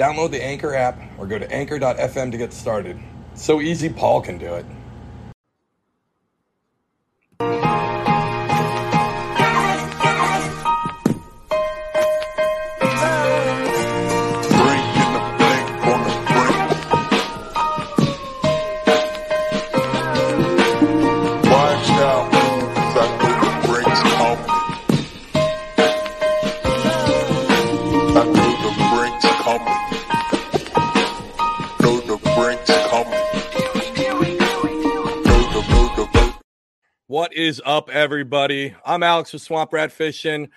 Download the Anchor app or go to anchor.fm to get started. So easy, Paul can do it. What is up, everybody? I'm Alex with Swamp Rat Fishing.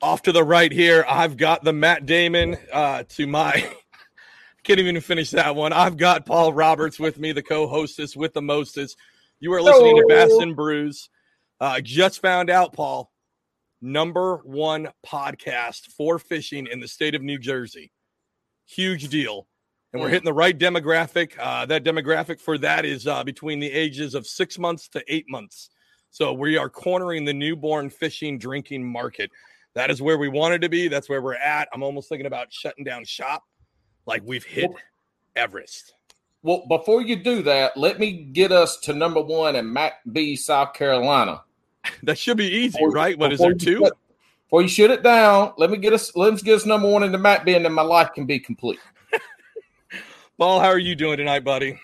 Off to the right here, I've got the Matt Damon uh, to my. Can't even finish that one. I've got Paul Roberts with me, the co-hostess with the mostest. You are listening to Bass and Brews. Uh, just found out, Paul, number one podcast for fishing in the state of New Jersey. Huge deal and we're hitting the right demographic. Uh, that demographic for that is uh, between the ages of six months to eight months. So we are cornering the newborn fishing drinking market. That is where we wanted to be. That's where we're at. I'm almost thinking about shutting down shop. Like we've hit Everest. Well, before you do that, let me get us to number one in Mac B, South Carolina. that should be easy, before, right? What is there two? Shut, before you shut it down, let me get us let's get us number one in the McBee, and then my life can be complete. Paul, how are you doing tonight, buddy?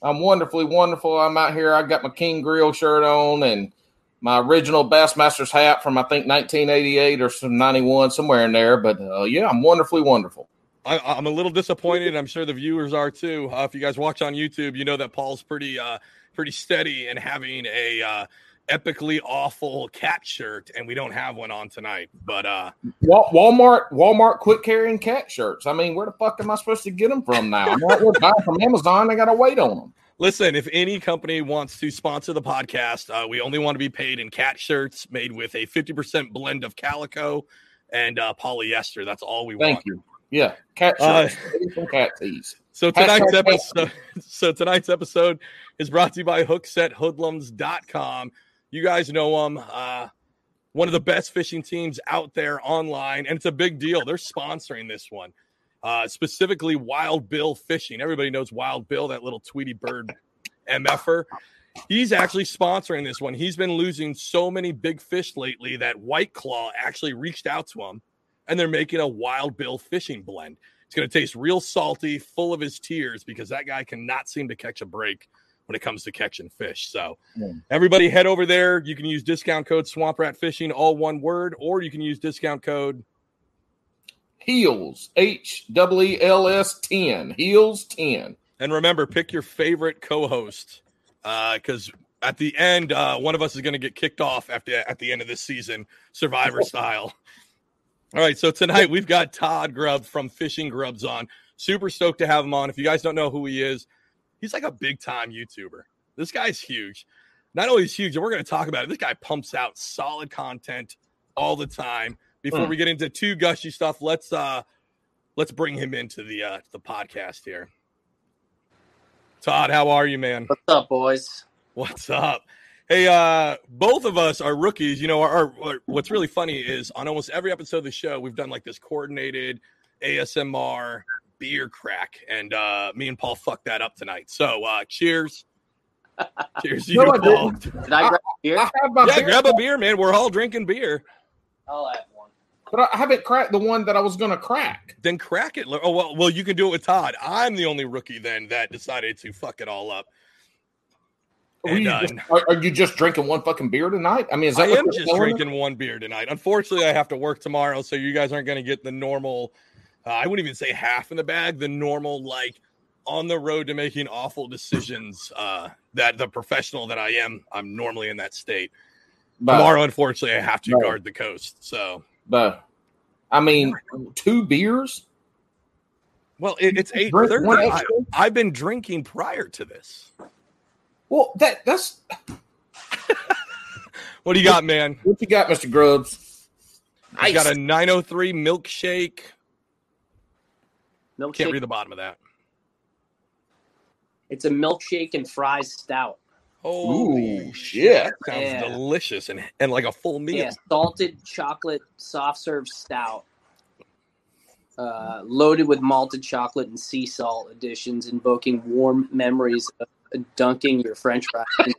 I'm wonderfully wonderful. I'm out here. I got my King Grill shirt on and my original Bassmasters hat from I think 1988 or some 91, somewhere in there. But uh, yeah, I'm wonderfully wonderful. I, am a little disappointed. I'm sure the viewers are too. Uh, if you guys watch on YouTube, you know that Paul's pretty uh, pretty steady and having a uh, epically awful cat shirt, and we don't have one on tonight. But uh Walmart, Walmart quit carrying cat shirts. I mean, where the fuck am I supposed to get them from now? I'm not buying from Amazon. I got to wait on them. Listen, if any company wants to sponsor the podcast, uh, we only want to be paid in cat shirts made with a 50% blend of calico and uh, polyester. That's all we Thank want. Thank you. Yeah, cat uh, shirts, uh, cat tees. So tonight's episode, so tonight's episode is brought to you by HooksetHoodlums.com. You guys know them. Uh, one of the best fishing teams out there online, and it's a big deal. They're sponsoring this one, uh, specifically Wild Bill Fishing. Everybody knows Wild Bill, that little Tweety bird MFer. He's actually sponsoring this one. He's been losing so many big fish lately that White Claw actually reached out to him, and they're making a Wild Bill fishing blend. It's going to taste real salty, full of his tears because that guy cannot seem to catch a break when it comes to catching fish. So yeah. everybody head over there. You can use discount code Swamp Rat Fishing, all one word, or you can use discount code Heels H W E L S ten Heels ten. And remember, pick your favorite co-host Uh, because uh, at the end, uh, one of us is going to get kicked off after at the end of this season, Survivor style. All right, so tonight we've got Todd Grubb from Fishing Grubs on. Super stoked to have him on. If you guys don't know who he is, he's like a big time YouTuber. This guy's huge. Not only is huge, and we're going to talk about it. This guy pumps out solid content all the time. Before mm. we get into too gushy stuff, let's uh let's bring him into the uh the podcast here. Todd, how are you, man? What's up, boys? What's up? Hey, uh, both of us are rookies. You know, our, our, what's really funny is on almost every episode of the show, we've done like this coordinated ASMR beer crack, and uh, me and Paul fucked that up tonight. So uh, cheers. cheers, you, no, Paul. Did I grab a beer? I yeah, beer. grab a beer, man. We're all drinking beer. I'll have one. But I haven't cracked the one that I was going to crack. Then crack it. Oh well, well, you can do it with Todd. I'm the only rookie then that decided to fuck it all up. And, you uh, just, are, are, you just drinking one fucking beer tonight? I mean, is that I am just drinking one beer tonight. Unfortunately, I have to work tomorrow, so you guys aren't going to get the normal uh, I wouldn't even say half in the bag, the normal, like on the road to making awful decisions uh, that the professional that I am, I'm normally in that state. But, Tomorrow, unfortunately, I have to but, guard the coast. So, but I mean, two beers. Well, it, it's eight thirty. I've been drinking prior to this. Well, that that's What do you got, man? what you got, Mister Grubbs. I got a 903 milkshake. Milkshake. Can't read the bottom of that. It's a milkshake and fries stout. Holy Ooh, shit! That sounds Yeah. delicious and and like a full meal. Yeah, salted chocolate soft serve stout. Uh, loaded with malted chocolate and sea salt additions, invoking warm memories of dunking your French fries in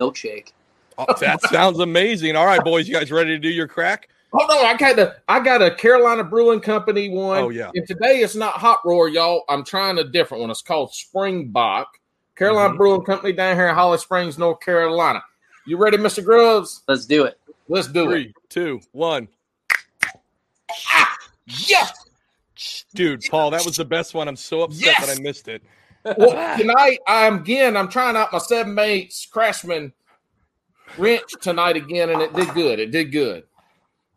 milkshake. Oh, that sounds amazing. All right, boys, you guys ready to do your crack? Hold on, I got a I got a Carolina Brewing Company one. Oh, yeah. And today it's not hot roar, y'all. I'm trying a different one. It's called Spring Bock. Carolina Mhm. Brewing Company down here in Holly Springs, North Carolina. You ready, Mr. Grubbs? Let's do it. Let's do it. Three, two, one. Yes. Dude, Paul, that was the best one. I'm so upset Yes! that I missed it. Well, tonight I'm again. I'm trying out my seven mates Craftsman wrench tonight again, and it did good. It did good.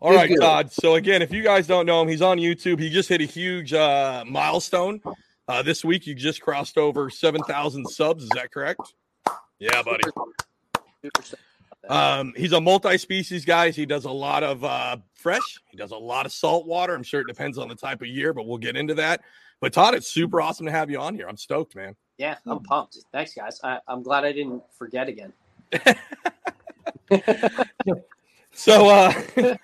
All He's right, good. Todd. So again, if you guys don't know him, he's on YouTube. He just hit a huge uh, milestone uh, this week. You just crossed over seven thousand subs. Is that correct? Yeah, buddy. Super stoked about that. Um, he's a multi-species guy. He does a lot of uh, fresh. He does a lot of salt water. I'm sure it depends on the type of year, but we'll get into that. But Todd, it's super awesome to have you on here. I'm stoked, man. yeah, I'm pumped. Thanks, guys. I, I'm glad I didn't forget again. So, uh,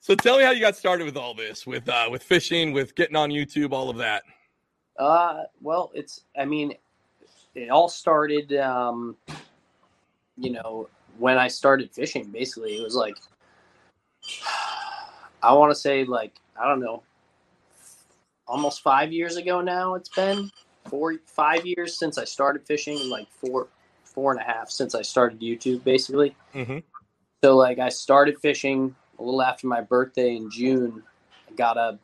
so tell me how you got started with all this, with uh, with fishing, with getting on YouTube, all of that. Uh, well, it's. I mean, it all started. Um, you know, when I started fishing, basically, it was like, I want to say, like, I don't know, almost five years ago now. It's been four, five years since I started fishing, and like four, four and a half since I started YouTube, basically. Mm-hmm. So like I started fishing a little after my birthday in June. I got a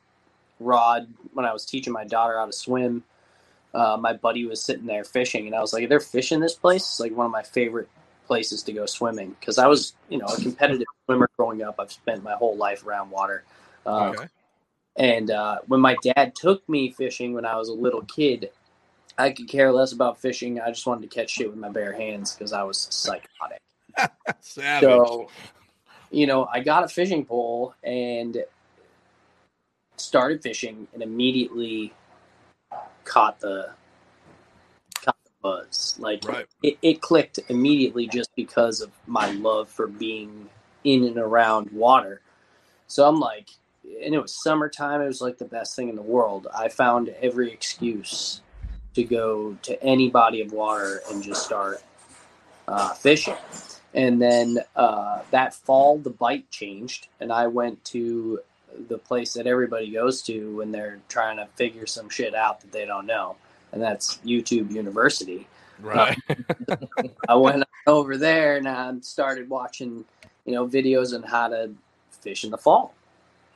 rod when I was teaching my daughter how to swim. Uh, my buddy was sitting there fishing, and I was like, "They're fishing this place. It's like one of my favorite places to go swimming because I was, you know, a competitive swimmer growing up. I've spent my whole life around water. Uh, Okay. and uh, when my dad took me fishing when I was a little kid, I could care less about fishing. I just wanted to catch shit with my bare hands because I was psychotic. So, you know, I got a fishing pole and started fishing and immediately caught the caught the buzz. Like right. it, it clicked immediately just because of my love for being in and around water. So I'm like, and it was summertime. It was like the best thing in the world. I found every excuse to go to any body of water and just start uh, fishing. And then uh, that fall, the bite changed, and I went to the place that everybody goes to when they're trying to figure some shit out that they don't know, and that's YouTube University. Right. I went over there and I started watching, you know, videos on how to fish in the fall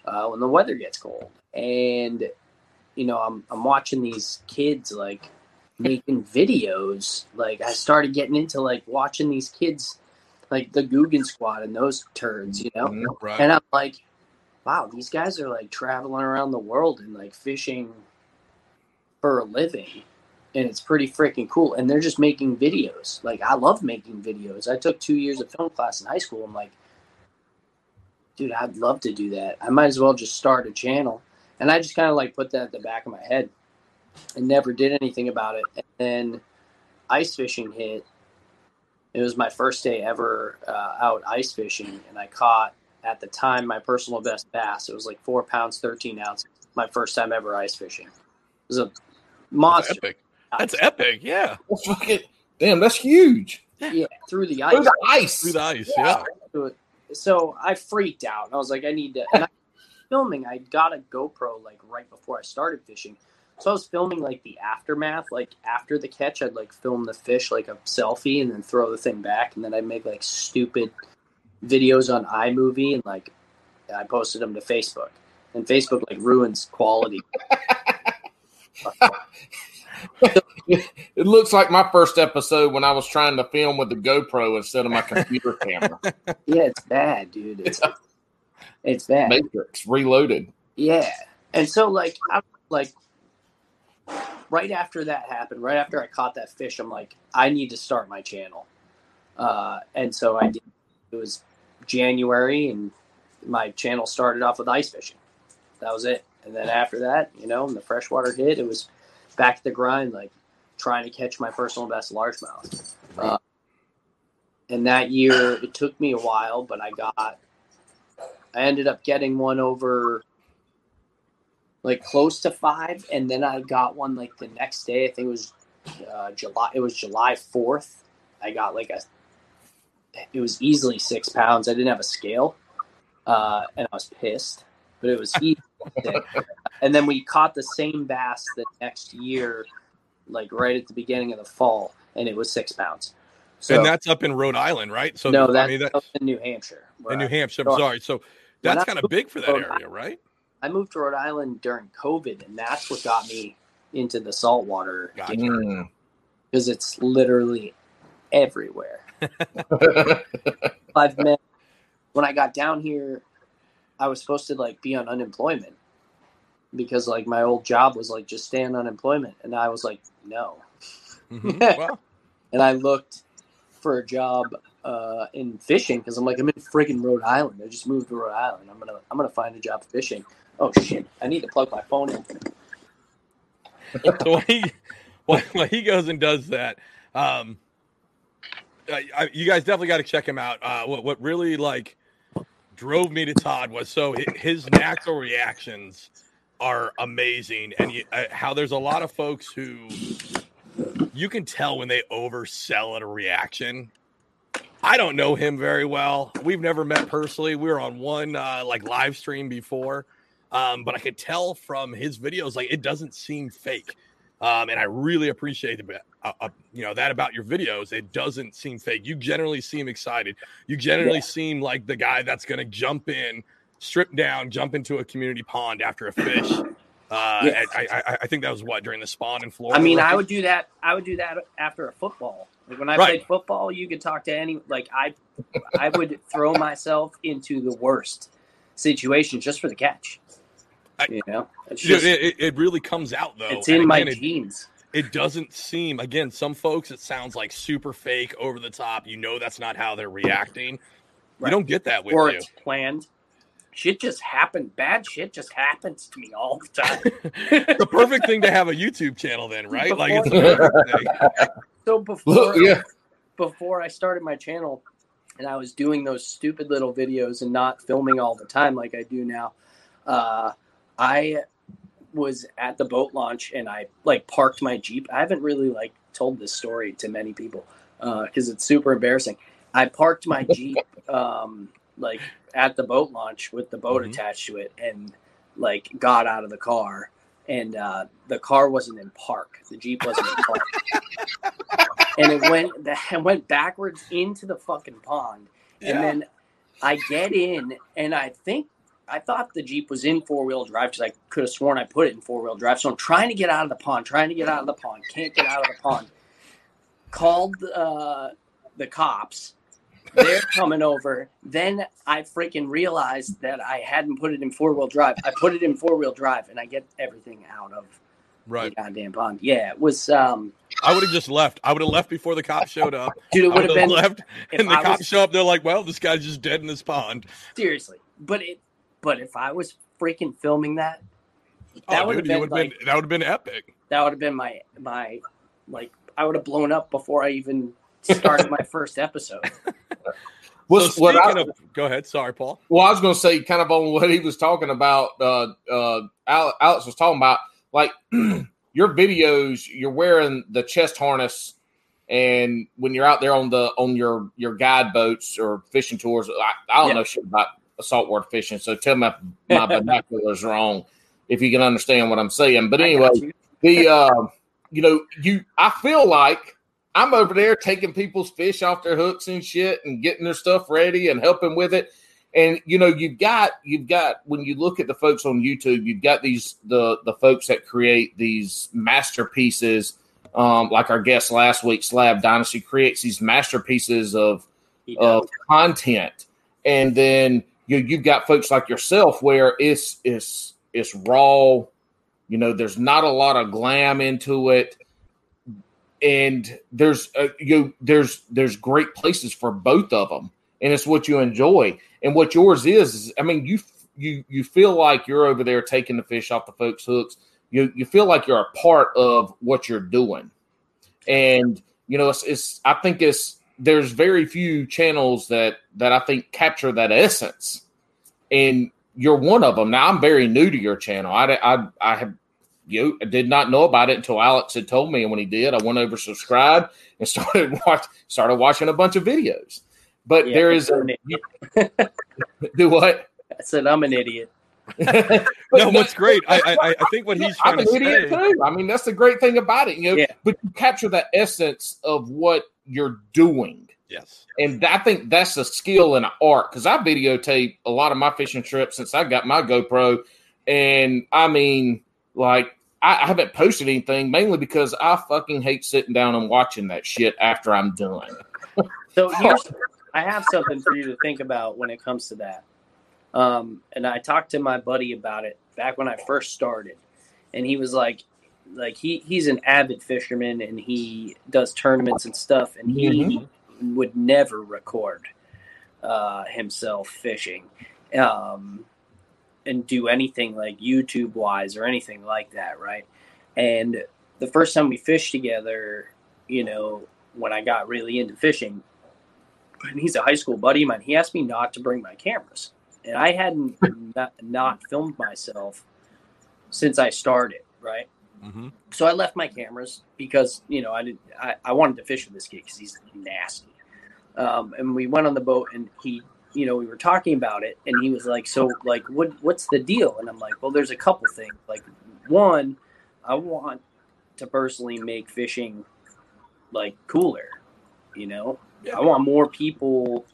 uh, when the weather gets cold. And you know, I'm I'm watching these kids like making videos. Like I started getting into like watching these kids, like the Googan Squad and those turds, you know. Mhm. right. And I'm like, wow, these guys are like traveling around the world and like fishing for a living. And it's pretty freaking cool. And they're just making videos. Like, I love making videos. I took two years of film class in high school. I'm like, dude, I'd love to do that. I might as well just start a channel. And I just kind of like put that at the back of my head and never did anything about it. And then ice fishing hit. It was my first day ever uh, out ice fishing, and I caught at the time my personal best bass. It was like four pounds, thirteen ounces. My first time ever ice fishing. It was a That's monster. epic. That's epic. Yeah. That's fucking damn. That's huge. Yeah, through the Through ice. the ice. Through the ice. Yeah. So I freaked out. I was like, I need to. And I, filming, I got a GoPro like right before I started fishing. So I was filming like the aftermath, like after the catch, I'd like film the fish like a selfie and then throw the thing back, and then I'd make like stupid videos on iMovie and like I posted them to Facebook, and Facebook like ruins quality. It looks like my first episode when I was trying to film with the GoPro instead of my computer camera. Yeah, it's bad, dude. It's it's bad. Matrix Reloaded. Yeah, and so like I like right after that happened, right after I caught that fish, I'm like, I need to start my channel. Uh, and so I did. It was January, and my channel started off with ice fishing. That was it. And then after that, you know, when the freshwater hit, it was back to the grind, like trying to catch my personal best largemouth. Uh, and that year, it took me a while, but I got, I ended up getting one over like close to five, and then I got one like the next day. I think it was uh, July. It was July fourth. I got like a. It was easily six pounds. I didn't have a scale, uh, and I was pissed. But it was easy. and then we caught the same bass the next year, like right at the beginning of the fall, and it was six pounds. So, and that's up in Rhode Island, right? So no, that's I mean, that, in New Hampshire. In New Hampshire, I'm sorry. So that's kind of big for that area, right? I moved to Rhode Island during COVID, and that's what got me into the saltwater gotcha. because it's literally everywhere. I've met when I got down here, I was supposed to like be on unemployment because like my old job was like just stay on unemployment, and I was like no. Mm-hmm. and I looked for a job uh, in fishing because I'm like I'm in friggin' Rhode Island. I just moved to Rhode Island. I'm gonna I'm gonna find a job fishing. Oh shit! I need to plug my phone in. so when he when, when, he goes and does that, um, I, I, you guys definitely got to check him out. Uh, what what really like drove me to Todd was so his natural reactions are amazing, and you, uh, how there's a lot of folks who you can tell when they oversell at a reaction I don't know him very well. We've never met personally. We were on one uh, like live stream before, um, but I could tell from his videos like it doesn't seem fake. Um, and I really appreciate the, uh, uh, you know that about your videos. It doesn't seem fake. You generally seem excited. You generally yeah. seem like the guy that's going to jump in, strip down, jump into a community pond after a fish. Uh, yes. I, I, I, think that was what during the spawn in Florida. I mean, right? I would do that. I would do that after a football. Like when I right. played football, you could talk to any. Like I, I would throw myself into the worst situation just for the catch. I, you know, just, it, it, really comes out though. It's in my genes. It, it doesn't seem again. Some folks, it sounds like super fake, over the top. You know, that's not how they're reacting. Right. You don't get that with or you. it's planned. Shit just happened. Bad shit just happens to me all the time. the perfect thing to have a YouTube channel, then, right? Before, like it's so before, yeah. before I started my channel, and I was doing those stupid little videos and not filming all the time like I do now. Uh, I was at the boat launch and I like parked my Jeep. I haven't really like told this story to many people because uh, it's super embarrassing. I parked my Jeep um, like at the boat launch with the boat mm-hmm. attached to it and like got out of the car and uh, the car wasn't in park. The Jeep wasn't in park. and it went it went backwards into the fucking pond. Yeah. And then I get in and I think I thought the Jeep was in four wheel drive because I could have sworn I put it in four wheel drive. So I'm trying to get out of the pond, trying to get out of the pond, can't get out of the pond. Called uh, the cops. They're coming over. Then I freaking realized that I hadn't put it in four wheel drive. I put it in four wheel drive, and I get everything out of right the goddamn pond. Yeah, it was. um I would have just left. I would have left before the cops showed up. Dude, it would have been left, and the I cops was, show up. They're like, "Well, this guy's just dead in this pond." Seriously, but it but if I was freaking filming that, that oh, would have been, like, been that would have been epic. That would have been my my like I would have blown up before I even started my first episode. Well, so what I, of, go ahead. Sorry, Paul. Well, I was going to say, kind of on what he was talking about. Uh, uh, Alex was talking about, like your videos. You're wearing the chest harness, and when you're out there on the on your your guide boats or fishing tours, I, I don't yeah. know shit about saltwater fishing. So tell me my binoculars wrong if you can understand what I'm saying. But anyway, the uh, you know you I feel like I'm over there taking people's fish off their hooks and shit and getting their stuff ready and helping with it. And you know, you've got you've got when you look at the folks on YouTube, you've got these the the folks that create these masterpieces. Um, like our guest last week, Slab Dynasty creates these masterpieces of of content, and then you you've got folks like yourself where it's it's it's raw, You know, there's not a lot of glam into it, and there's uh, you there's there's great places for both of them, and it's what you enjoy. And what yours is, is I mean, you you you feel like you're over there taking the fish off the folks' hooks. You you feel like you're a part of what you're doing, and you know, it's, it's I think it's there's very few channels that that I think capture that essence, and you're one of them. Now I'm very new to your channel. I I I have you I did not know about it until Alex had told me, and when he did, I went over subscribe and started watch started watching a bunch of videos. But Yeah, there is do what? I said I'm an idiot. no, what's great, I, I I think what he's I'm an to idiot say. too. I mean, that's the great thing about it, you know. Yeah. But you capture the essence of what you're doing. Yes. And I think that's a skill and an art because I videotape a lot of my fishing trips since I got my GoPro. And I mean, like, I, I haven't posted anything mainly because I fucking hate sitting down and watching that shit after I'm done. So here's, I have something for you to think about when it comes to that. Um, and I talked to my buddy about it back when I first started, and he was like, like he he's an avid fisherman and he does tournaments and stuff, and he Mhm. would never record uh, himself fishing, um, and do anything like YouTube wise or anything like that, right? And the first time we fished together, you know, when I got really into fishing, and he's a high school buddy of mine. He asked me not to bring my cameras, and I hadn't not, not filmed myself since I started. Right, hmm so I left my cameras because you know I did I, I wanted to fish with this kid because he's nasty. Um, and we went on the boat, and he, you know, we were talking about it, and he was like, "So, like, what what's the deal?" And I'm like, "Well, there's a couple things. Like, one, I want to personally make fishing like cooler. You know. I want more people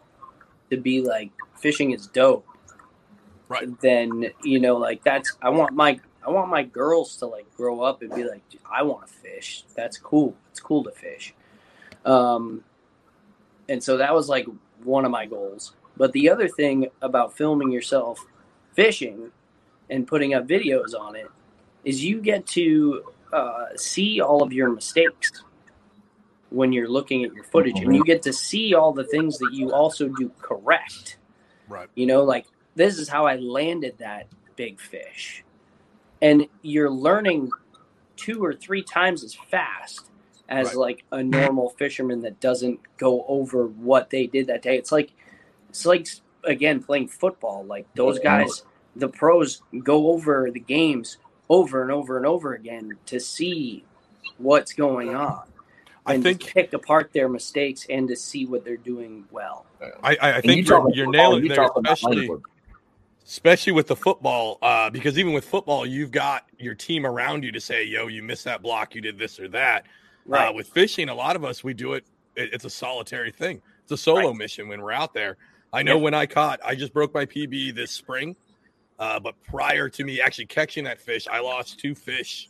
to be like fishing is dope. Right. Then you know, like that's I want my I want my girls to like grow up and be like, I want to fish. That's cool. It's cool to fish. Um, and so that was like one of my goals. But the other thing about filming yourself fishing and putting up videos on it is you get to uh, see all of your mistakes when you're looking at your footage and you get to see all the things that you also do correct Right. you know like this is how i landed that big fish. And you're learning two or three times as fast as Right. like a normal fisherman that doesn't go over what they did that day. It's like it's like again playing football. Like those guys the pros go over the games over and over and over again to see what's going on I and think to pick apart their mistakes and to see what they're doing well. I, I, I think you you're, you're nailing you it there, especially language. Especially with the football. Uh, because even with football, you've got your team around you to say, "Yo, you missed that block. You did this or that." Uh, with fishing, a lot of us we do it, it. It's a solitary thing. It's a solo Right. mission when we're out there. I know Yeah. when I caught, I just broke my PB this spring. Uh, but prior to me actually catching that fish, I lost two fish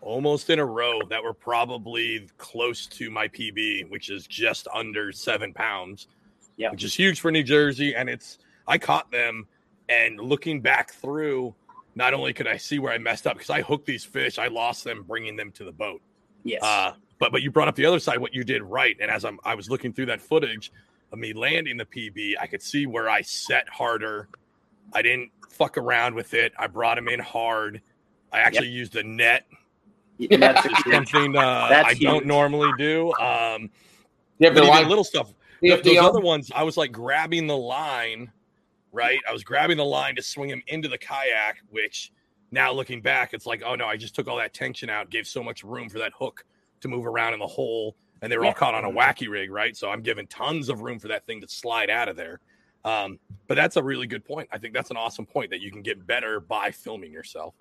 almost in a row that were probably close to my PB, which is just under seven pounds. Yeah. Which is huge for New Jersey. And it's I caught them and looking back through, not only could I see where I messed up because I hooked these fish, I lost them bringing them to the boat. yes Uh, but but you brought up the other side, what you did right. And as I'm I was looking through that footage of me landing the PB, I could see where I set harder. I didn't fuck around with it. I brought him in hard. I actually used a net, That's which is huge. something uh, That's I don't normally do. Um, You have but to even like little stuff. you Th- have to, those um, other ones, I was like grabbing the line, right? I was grabbing the line to swing him into the kayak, which now looking back, it's like, oh no, I just took all that tension out, gave so much room for that hook to move around in the hole, and they were all caught on a wacky rig, right? So I'm giving tons of room for that thing to slide out of there. Um, but that's a really good point. I think that's an awesome point that you can get better by filming yourself.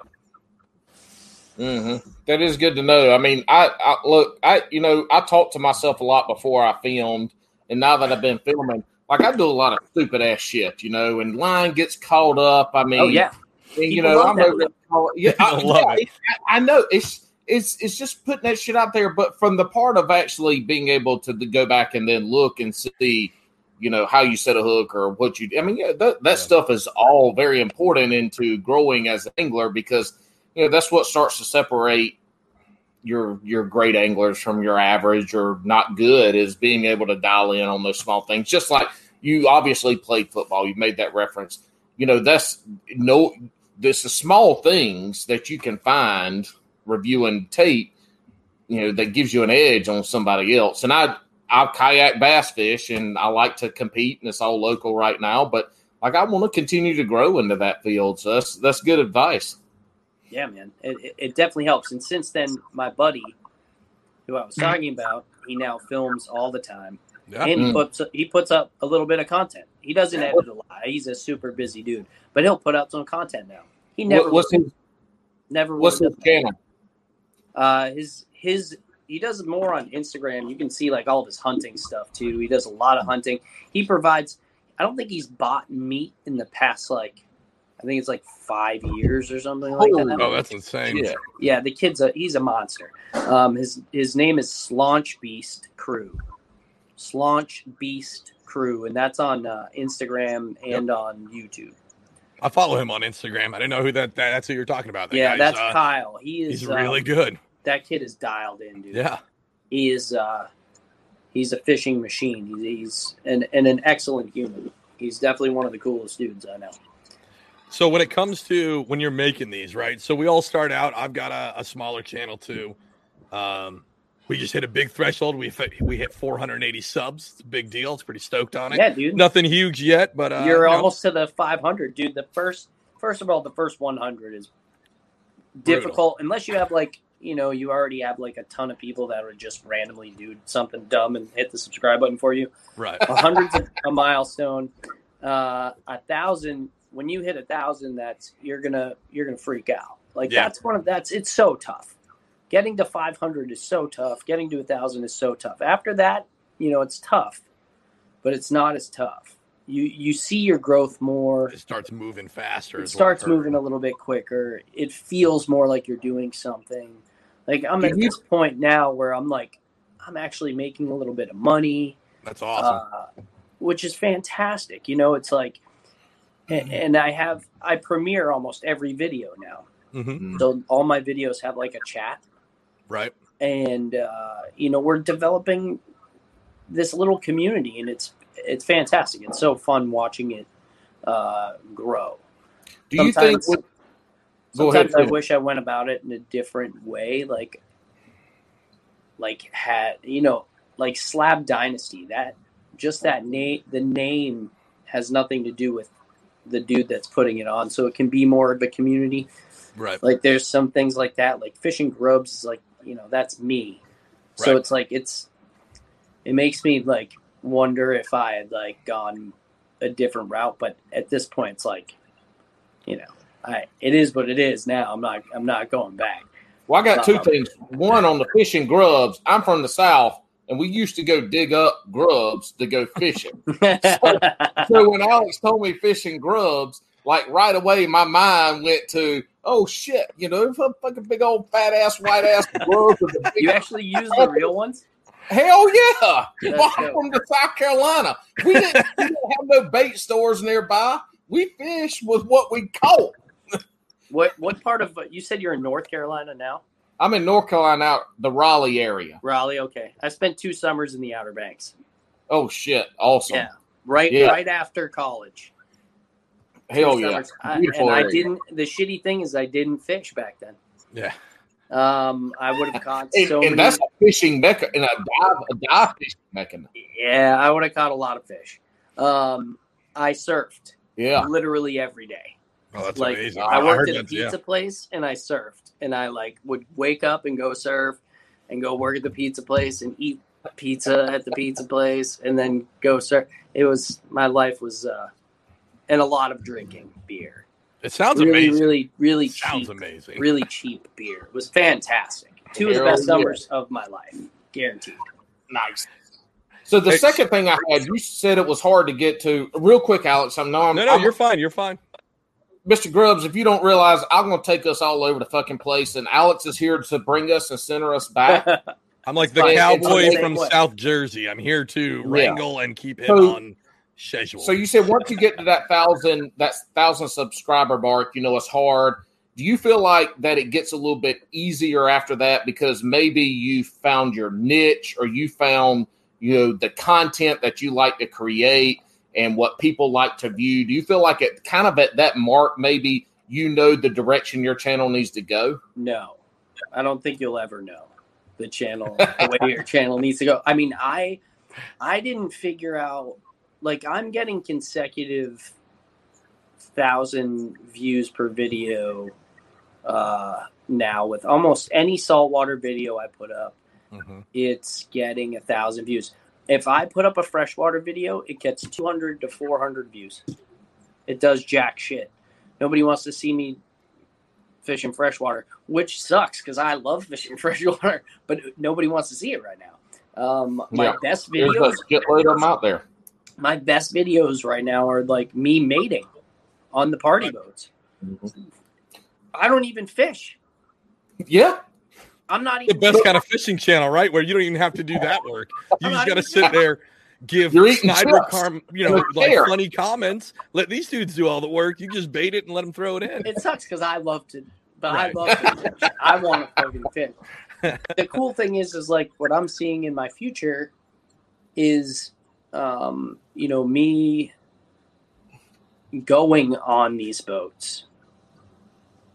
hmm That is good to know. I mean, I, I look, I you know, I talked to myself a lot before I filmed, and now that I've been filming, like I do a lot of stupid ass shit, you know, and line gets caught up. I mean, oh yeah and, you know, I'm over call- Yeah, I, yeah, it. I, I know it's it's it's just putting that shit out there, but from the part of actually being able to go back and then look and see, you know, how you set a hook or what you. I mean, yeah, that that Yeah. stuff is all very important into growing as an angler because you know that's what starts to separate your your great anglers from your average or not good is being able to dial in on those small things. Just like you obviously played football, you made that reference. You know that's no this is small things that you can find reviewing tape. You know that gives you an edge on somebody else. And I I kayak bass fish and I like to compete and it's all local right now, but like I want to continue to grow into that field. So that's that's good advice. Yeah, man, it, it definitely helps. And since then, my buddy, who I was talking about, he now films all the time, Yeah. and he Mm. puts he puts up a little bit of content. He doesn't edit a lot. He's a super busy dude, but he'll put out some content now. He never What, what's his never what's his done channel? Uh, his his he does more on Instagram. You can see like all of his hunting stuff too. He does a lot of hunting. He provides. I don't think he's bought meat in the past like, I think it's like five years or something like that. Oh, that's insane. Yeah. Yeah, the kid's a he's a monster. Um, his his name is Slaunch Beast Crew, Slaunch Beast Crew, and that's on uh, Instagram and on YouTube. I follow him on Instagram. I didn't know who that, that that's who you're talking about. That yeah, guy's, that's uh, Kyle. He is he's really um, good. That kid is dialed in, dude. Yeah. he is uh he's a fishing machine he's, he's an, and an excellent human he's definitely one of the coolest dudes i know So when it comes to when you're making these, right? So we all start out. I've got a, a smaller channel too. Um, we just hit a big threshold. We hit, we hit 480 subs. It's a big deal. It's pretty stoked on it. yeah dude Nothing huge yet, but uh, you're almost to the 500 dude the first first of all the first 100 is difficult unless you have like you know you already have like a ton of people that would just randomly do something dumb and hit the subscribe button for you right. a hundred's a, a milestone. Uh, a thousand. When you hit a thousand, that's you're gonna you're gonna freak out. Like Yeah. that's one of that's it's so tough. Getting to 500 is so tough. Getting to a thousand is so tough. After that, you know it's tough, but it's not as tough. You you see your growth more. It starts moving faster. It starts moving a little bit quicker. It feels more like you're doing something. Like I'm at this point now where I'm like I'm actually making a little bit of money That's awesome. uh, which is fantastic. You know, it's like, Mm-hmm. and, and I have I premiere almost every video now, hmm so all my videos have like a chat, Right. and uh, you know we're developing this little community, and it's it's fantastic. It's so fun watching it uh, grow. Do you think? Sometimes- ahead. I finish. wish I went about it in a different way, like like had you know like Slab Dynasty. That just that name, the name has nothing to do with the dude that's putting it on, so it can be more of a community. Right. Like there's some things like that, like fishing grubs is like you know that's me. So it's like it's it makes me like wonder if I had like gone a different route, but at this point it's like you know I it is what it is now. I'm not I'm not going back. Well, I got two things. One on the fishing grubs. I'm from the south, and we used to go dig up grubs to go fishing. so when Alex told me fishing grubs, like right away, my mind went to, oh shit, you know, a fucking big old fat ass white ass grub with a big you actually use the real ones? Hell yeah! Well, I'm from the South Carolina. We didn't, we didn't have no bait stores nearby. We fished with what we caught. What what part of you said you're in North Carolina now? I'm in North Carolina, out the Raleigh area. Raleigh, okay. I spent two summers in the Outer Banks. Oh shit! Awesome. Yeah. Right Yeah. right after college. Hell Two yeah! summers. I- Beautiful and I didn't the shitty thing is I didn't fish back then. Yeah. Um I would have caught And, so and many that's a fishing mecca and a dive, a dive fishing mecca. Yeah, I would have caught a lot of fish. Um, I surfed Yeah. literally every day. Oh, that's like amazing. I worked heard at a that, yeah. pizza place and I surfed, and I like would wake up and go surf, and go work at the pizza place and eat pizza at the pizza place, and then go surf. It was my life was, uh, and a lot of drinking beer. It sounds really, amazing. really, really sounds cheap, amazing. really cheap beer. It was fantastic. Two of the best summers of my life, guaranteed. Nice. So the Hey- second thing I had, you said it was hard to get to. Real quick, Alex. I know I'm. No, no, I'm- you're fine. You're fine. Mr. Grubbs. If you don't realize, I'm going to take us all over the fucking place, and Alex is here to bring us and center us back. I'm like the cowboy from okay. South Jersey. I'm here to Yeah. wrangle and keep him So- on schedule. so you said once you get to that thousand, that thousand subscriber mark, you know it's hard. do you feel like that it gets a little bit easier after that because maybe you found your niche or you found you know the content that you like to create and what people like to view do you feel like it kind of at that mark maybe you know the direction your channel needs to go No, I don't think you'll ever know the channel the way your channel needs to go. I mean, I I didn't figure out like I'm getting consecutive thousand views per video uh, now with almost any saltwater video I put up. Mhm. It's getting a thousand views. If I put up a freshwater video, it gets 200 to 400 views. It does jack shit. Nobody wants to see me fishing freshwater, which sucks because I love fishing freshwater, but nobody wants to see it right now. Um, my Yeah. best videos, shitload of them out there my best videos right now are like me mating on the party boats. I don't even fish. yeah I'm not even The best kind of fishing channel, right? Where you don't even have to do that work. You I'm just got to even- sit there, give You're eating Snyder chips. Carm, you know, they're like fair. funny comments. Let these dudes do all the work. You just bait it and let them throw it in. It sucks because I love to, but Right. I love to fish. I want to fucking fish. the cool thing is, is like what I'm seeing in my future is, um, you know, me going on these boats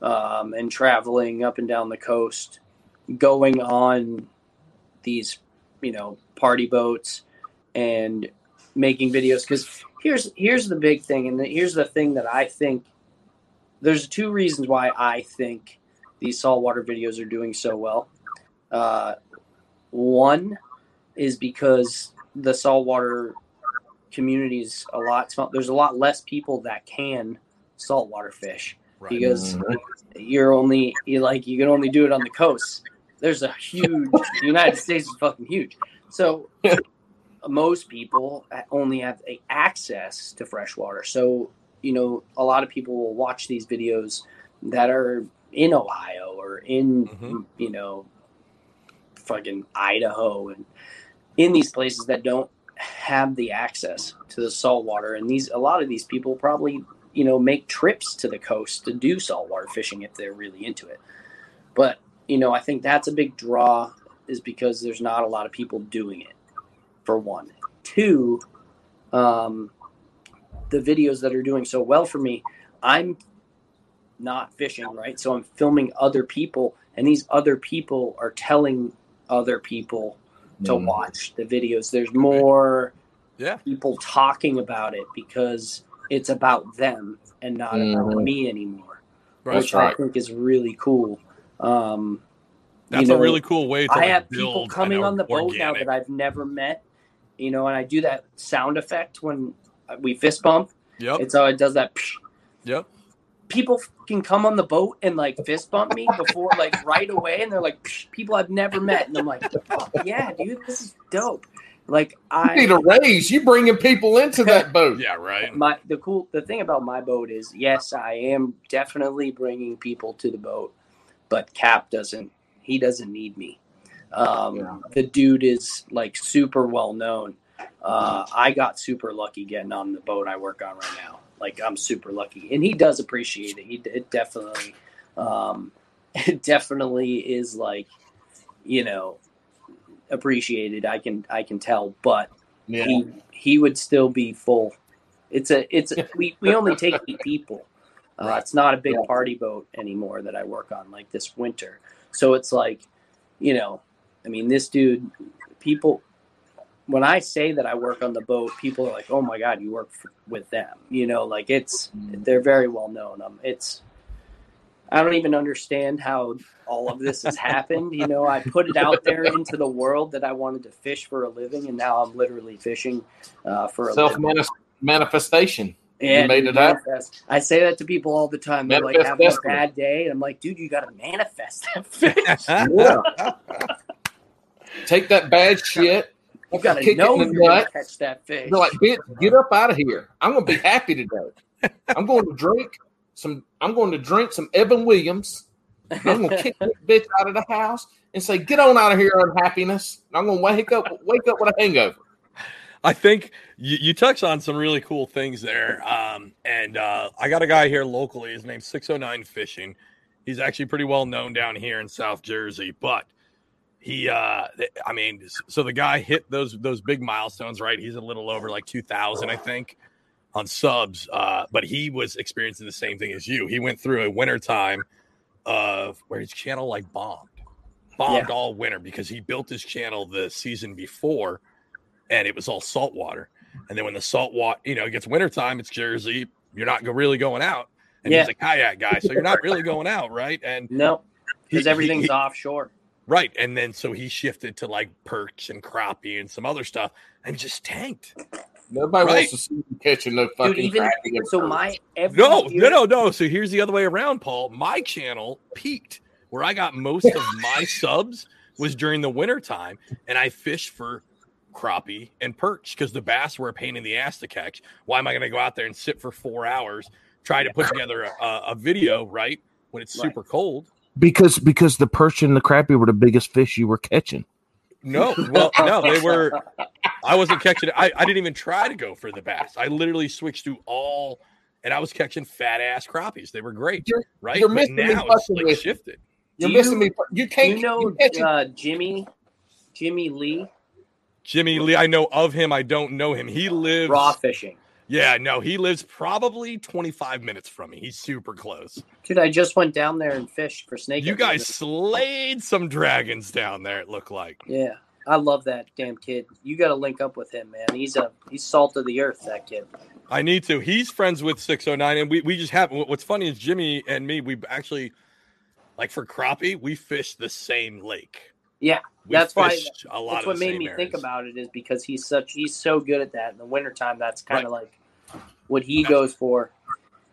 um, and traveling up and down the coast, going on these, you know, party boats and making videos. Because here's here's the big thing, and here's the thing that I think. There's two reasons why I think these saltwater videos are doing so well. Uh, one is because the saltwater community is a lot small. There's a lot less people that can saltwater fish Right. because Mhm. you're only you like you can only do it on the coast. There's a huge the United States is fucking huge. So most people only have access to fresh water. So, you know, a lot of people will watch these videos that are in Ohio or in Mhm. you know fucking Idaho and in these places that don't have the access to the salt water and these a lot of these people probably you know make trips to the coast to do saltwater fishing if they're really into it but you know i think that's a big draw is because there's not a lot of people doing it for one two um, the videos that are doing so well for me i'm not fishing right so i'm filming other people and these other people are telling other people to Mhm. watch the videos there's more Yeah. people talking about it because it's about them and not about Mhm. me anymore, Right. which right. I think is really cool. Um, That's you know, a really cool way to I like, have build people coming on the boat now that I've never met, you know, and I do that sound effect when we fist bump. Yep. It's how it does that. psh. Yep. People can come on the boat and like fist bump me before, like right away, and they're like people I've never met, and I'm like, oh, yeah, dude, this is dope. Like you I need a raise you bringing people into that boat Yeah. Right. my the cool the thing about my boat is yes i am definitely bringing people to the boat but cap doesn't he doesn't need me. Um, Yeah. the dude is like super well known. Uh, i got super lucky getting on the boat i work on right now. Like i'm super lucky. And he does appreciate it. He it definitely um, it definitely is like you know appreciated. I can i can tell. But yeah. he he would still be full. It's a it's a, we we only take eight people. Uh, Right. It's not a big Yeah. party boat anymore that I work on like this winter. So it's like, you know, I mean, this dude, people. When I say that I work on the boat, people are like, "Oh my god, you work f with them?" You know, like it's they're very well known. Um, it's I don't even understand how all of this has happened. You know, I put it out there into the world that I wanted to fish for a living, and now I'm literally fishing uh, for a self living. And made it manifest. I say that to people all the time. They're like Manifest having a bad day, and I'm like, dude, you got to manifest that fish. take that bad shit You got to Kick know you're to catch that fish. They're like, bitch, get up out of here. I'm gonna be happy today. I'm going to drink some. I'm going to drink some Evan Williams. I'm gonna kick this bitch out of the house and say, "Get on out of here, unhappiness." And I'm gonna wake up, wake up with a hangover. I think you, you touched on some really cool things there. Um, and uh, I got a guy here locally. His name's 609 Fishing. He's actually pretty well known down here in South Jersey, but he uh I mean, so the guy hit those those big milestones, right? He's a little over like 2000, I think, on subs. Uh, but he was experiencing the same thing as you. He went through a winter time of where his channel like bombed. Bombed Yeah. all winter because he built his channel the season before and it was all salt water. And then when the salt water, you know, it gets wintertime, it's Jersey, you're not go- really going out. And Yeah. he's a kayak guy, so you're not really going out, right? And No, because everything's he- offshore. right. And then so he shifted to like perch and crappie and some other stuff, and just tanked. Nobody Right. wants to see you catching no fucking Dude, even so, perch. my every No, year- no, no, no. So here's the other way around, Paul. My channel peaked where I got most of my subs was during the winter time, and I fished for crappie and perch because the bass were a pain in the ass to catch. Why am I going to go out there and sit for four hours try to put together a, a video right when it's Right. super cold? Because because the perch and the crappie were the biggest fish you were catching. No, well, no, they were. I wasn't catching. I, I didn't even try to go for the bass. I literally switched to all, and I was catching fat ass crappies. They were great, You're- right? you're but missing me now it's fucking like shifted. You're Do you- missing me. You can't. you know you uh, Jimmy, Jimmy Lee, Jimmy Lee, I know of him. I don't know him. He lives. raw fishing. Yeah, no, he lives probably 25 minutes from me. He's super close. Dude, I just went down there and fished for snake. You guys slayed some dragons down there. It looked like. Yeah, I love that damn kid. You got to link up with him, man. He's a he's salt of the earth. That kid. I need to. He's friends with 609, and we, we just have. What's funny is Jimmy and me. We actually, like for crappie, we fished the same lake. Yeah, that's why- a lot That's of what made me think about it is because he's such he's so good at that in the wintertime. That's kind of like what he goes for.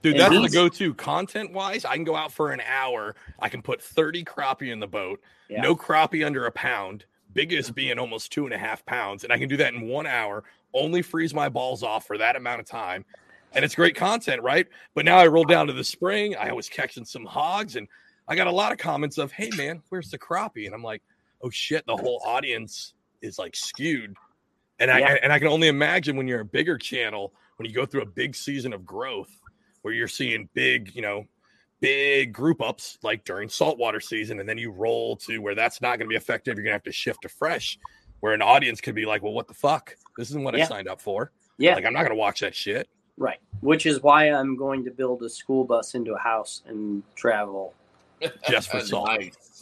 Dude, And that's the go-to content wise. I can go out for an hour. I can put 30 crappie in the boat. Yeah. No crappie under a pound. Biggest mm-hmm. being almost two and a half pounds, and I can do that in one hour. Only freeze my balls off for that amount of time, and it's great content, right? But now I roll down to the spring. I was catching some hogs, and I got a lot of comments of, "Hey, man, where's the crappie?" And I'm like, "Oh shit!" The whole audience is like skewed, and I Yeah. and I can only imagine when you're a bigger channel, when you go through a big season of growth, where you're seeing big, you know, big group ups like during saltwater season, and then you roll to where that's not going to be effective. You're going to have to shift to fresh, where an audience could be like, "Well, what the fuck? This isn't what I signed up for. Yeah, Like, I'm not going to watch that shit." right. Which is why I'm going to build a school bus into a house and travel. Just for salt. Nice.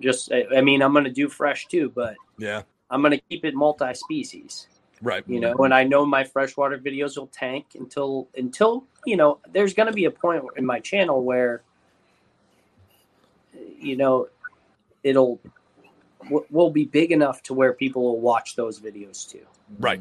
Just, I I mean, I'm going to do fresh too, but Yeah, I'm going to keep it multi-species. right. you know and i know my freshwater videos will tank until until you know there's going to be a point in my channel where you know it'll will be big enough to where people will watch those videos too Right.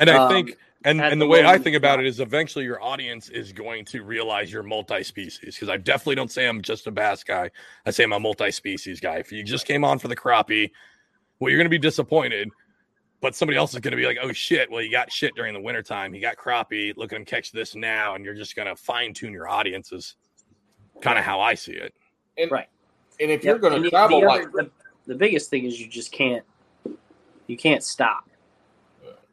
And I Um, think, and, and the, the way I think about it is eventually your audience is going to realize you're multi-species because I definitely don't say I'm just a bass guy. I say I'm a multi-species guy. If you just came on for the crappie, well, you're going to be disappointed, but somebody else is going to be like, oh shit, well, you got shit during the wintertime. You got crappie. Look at him catch this now. And you're just going to fine tune your audiences. Kind of how I see it. And, Right. and if Yep, you're going to the- travel the, like the, the biggest thing is you just can't you can't stop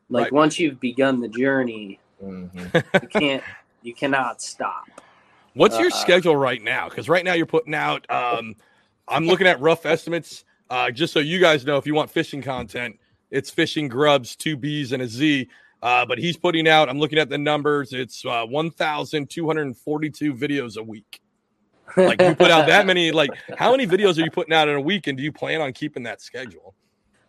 like Right. once you've begun the journey Mhm. you can't you cannot stop What's your Uh, schedule right now? Because right now you're putting out. Um, I'm looking at rough estimates. Uh, just so you guys know, if you want fishing content, it's Fishing Grubbz, two B's and a Z. Uh, but he's putting out. I'm looking at the numbers. It's uh, 1,242 videos a week. Like you put out that many. Like how many videos are you putting out in a week? And do you plan on keeping that schedule?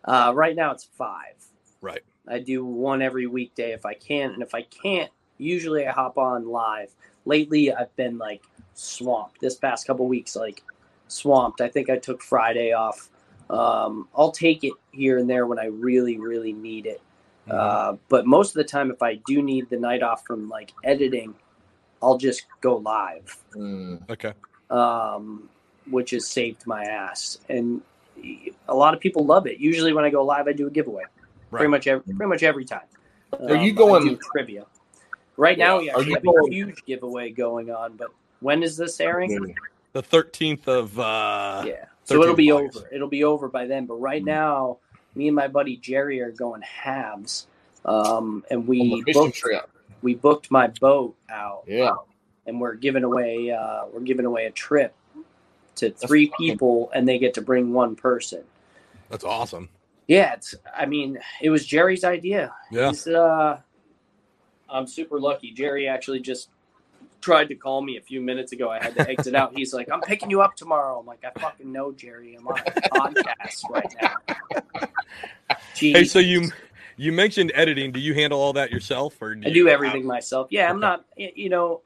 uh, right now it's five Right. I do one every weekday if I can, and if I can't, usually I hop on live. Lately, I've been like swamped. This past couple weeks, like swamped. I think I took Friday off. Um, I'll take it here and there when I really, really need it. Uh, but most of the time, if I do need the night off from like editing, I'll just go live, Mm. Okay. um, which has saved my ass. And a lot of people love it. Usually, when I go live, I do a giveaway Right. pretty much every, pretty much every time. Are you going- do trivia? Right now, we Yeah. Are actually have going- a huge giveaway going on. But when is this airing? The 13th of. Uh, yeah, so it'll be of August. over. It'll be over by then. But right now, me and my buddy Jerry are going halves, um, and we booked trip. we booked my boat out, Yeah. and we're giving away uh, we're giving away a trip to three fucking- people, and they get to bring one person. That's awesome. Yeah, it's. I mean, it was Jerry's idea. Yeah. Uh, I'm super lucky. Jerry actually just tried to call me a few minutes ago. I had to exit out. He's like, "I'm picking you up tomorrow." I'm like, "I fucking know, Jerry. I'm on a podcast right now." Jeez. Hey, so you you mentioned editing. Do you handle all that yourself, or I you- do everything myself. Yeah, I'm not. You know,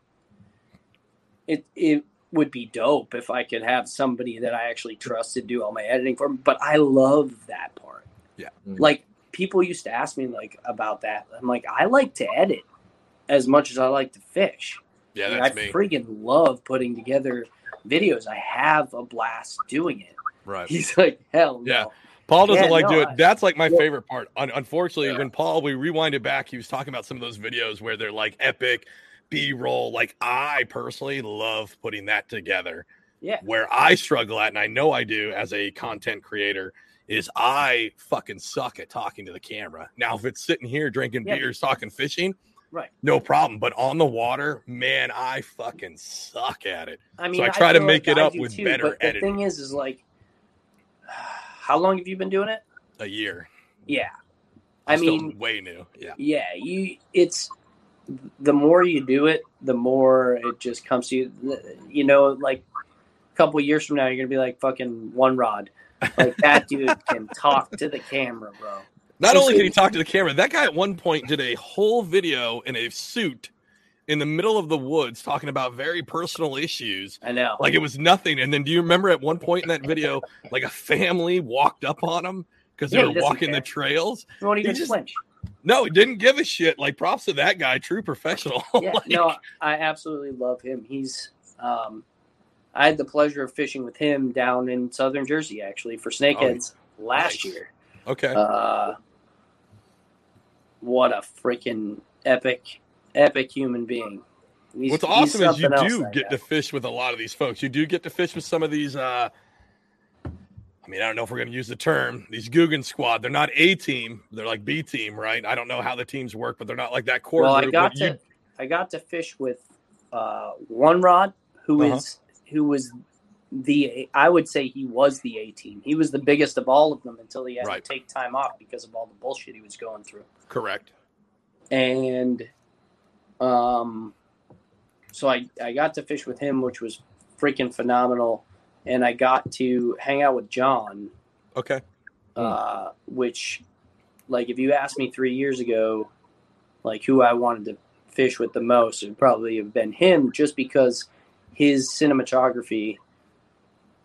it it would be dope if I could have somebody that I actually trust to do all my editing for me. But I love that part. Yeah. Mhm. Like people used to ask me like about that. I'm like, I like to edit as much as I like to fish. Yeah, Like, that's I me. freaking love putting together videos. I have a blast doing it. Right. He's like, hell no. Yeah. Paul doesn't Yeah, like no, do it. That's like my Yeah. favorite part. Un- unfortunately, Yeah. when Paul we rewind it back, he was talking about some of those videos where they're like epic B roll. Like I personally love putting that together. Yeah. Where I struggle at, and I know I do as a content creator, is I fucking suck at talking to the camera. Now, if it's sitting here drinking Yeah. beers, talking fishing, Right. no problem. But on the water, man, I fucking suck at it. I mean, I try to make like it up with too, better but the editing. thing is, is like, how long have you been doing it? A year. Yeah. I mean, way new. Yeah. yeah, you. It's the more you do it, the more it just comes to you. You know, like a couple of years from now, you're gonna be like fucking one rod. Like that dude can talk to the camera, bro. Not only can he talk to the camera, that guy at one point did a whole video in a suit in the middle of the woods talking about very personal issues. I know. Like it was nothing. And then do you remember at one point in that video, like a family walked up on him because they Yeah, were walking the trails? you won't even he just- flinch. No, he didn't give a shit. Like props to that guy, true professional. Yeah, Like, no, I absolutely love him. He's. um I had the pleasure of fishing with him down in southern Jersey, actually, for snakeheads last nice. year. Okay. Uh, what a freaking epic, epic human being. He's- What's awesome is you do get guy. to fish with a lot of these folks. You do get to fish with some of these. uh I mean, I don't know if we're going to use the term these Googan Squad. They're not A team. They're like B team, right? I don't know how the teams work, but they're not like that core Well, I got to, you- I got to fish with uh, one rod, who is Uh-huh. Who was the I would say he was the A team. He was the biggest of all of them until he had Right. to take time off because of all the bullshit he was going through. correct. and um so I I got to fish with him which was freaking phenomenal and I got to hang out with Jon Okay. uh which like if you asked me 3 years ago like who I wanted to fish with the most it would probably have been him just because his cinematography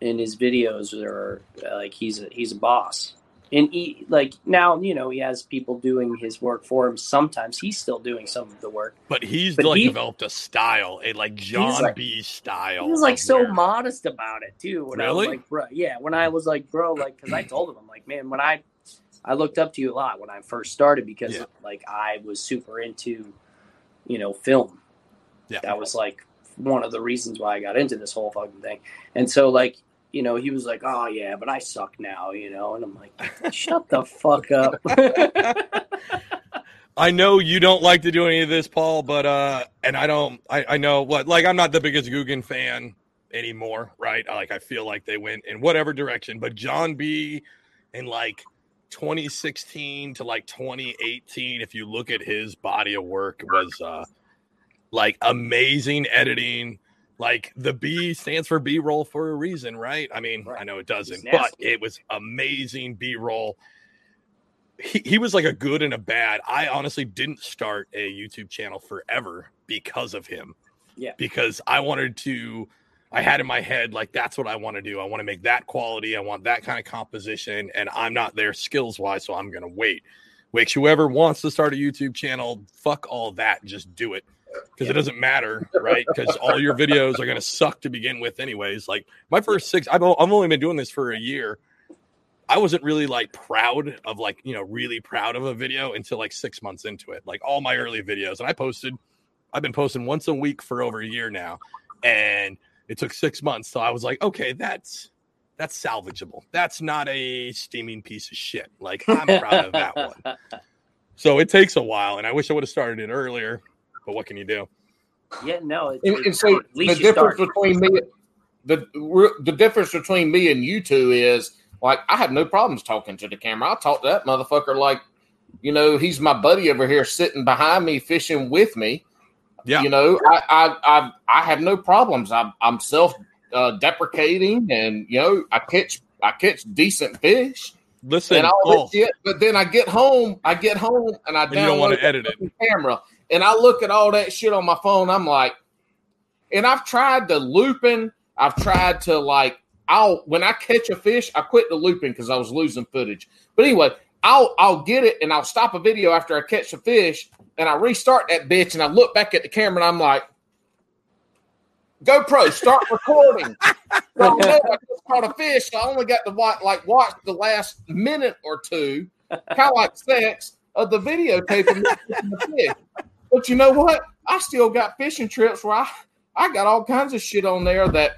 in his videos are uh, like he's a, he's a boss and he like now you know he has people doing his work for him sometimes he's still doing some of the work But he's But like he- developed a style, a like Jon like- B style. he was like so where- modest about it too when i was Really? like bro yeah when i was like bro like because i told him i'm like man when i i looked up to you a lot when i first started because Yeah. like i was super into you know film Yeah. that was like one of the reasons why i got into this whole fucking thing and so like you know he was like oh yeah but i suck now you know and i'm like shut the fuck up I know you don't like to do any of this, Paul, but uh, and I don't. I, I know what. Like, I'm not the biggest Googan fan anymore, right? Like, I feel like they went in whatever direction. But Jon B. in like 2016 to like 2018, if you look at his body of work, was uh, like amazing editing. Like the B stands for B roll for a reason, right? I mean, Right. I know it doesn't, but it was amazing B roll he, he was like a good and a bad. I honestly didn't start a YouTube channel forever because of him. Yeah. Because I wanted to, I had in my head, like, that's what I want to do. I want to make that quality. I want that kind of composition. And I'm not there skills wise. So I'm going to wait. Which whoever wants to start a YouTube channel, fuck all that. Just do it. Because it doesn't matter, right? Because all your videos are going to suck to begin with, anyways. Like my first six, I've, I've only been doing this for a year. I wasn't really like proud of like, you know, really proud of a video until like six months into it. Like all my early videos. And I posted, I've been posting once a week for over a year now. And it took six months. So I was like, okay, that's that's salvageable. That's not a steaming piece of shit. Like I'm proud of that one. So it takes a while, and I wish I would have started it earlier. But what can you do? yeah no it, And, it- and so the difference start. between me, the the difference between me and you two is like I have no problems talking to the camera. I'll talk to that motherfucker like, you know, he's my buddy over here sitting behind me fishing with me. Yeah. You know, I I I, I have no problems. I'm I'm self uh, deprecating, and you know, I catch I catch decent fish Listen, and all Paul, this shit. But then I get home, I get home, and I And you don't wanna edit it. the camera, and I look at all that shit on my phone. I'm like, and I've tried the looping. I've tried to like, I'll when I catch a fish, I quit the looping because I was losing footage. But anyway, I'll I'll get it and I'll stop a video after I catch a fish, and I restart that bitch, and I look back at the camera, and I'm like. GoPro, start recording. So I know I just caught a fish. So I only got to watch, like watch the last minute or two, kind of like sex of the videotape of the fish. But you know what? I still got fishing trips where I, I got all kinds of shit on there that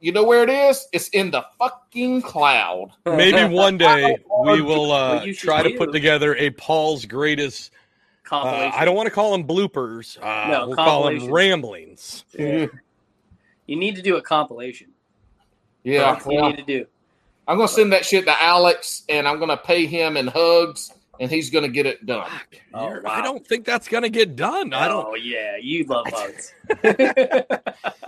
you know where it is? It's in the fucking cloud. maybe one day we will uh, What you should try to put together a Paul's greatest. Uh. I don't want to call them bloopers. Uh, No, we'll call them ramblings. Yeah. You need to do a compilation. Yeah, That's what you need to do. I'm gonna send that shit to Alex, and I'm gonna pay him in hugs, and he's gonna get it done. Fuck, Oh, wow. I don't think that's gonna get done. I don't. Oh yeah, you love hugs.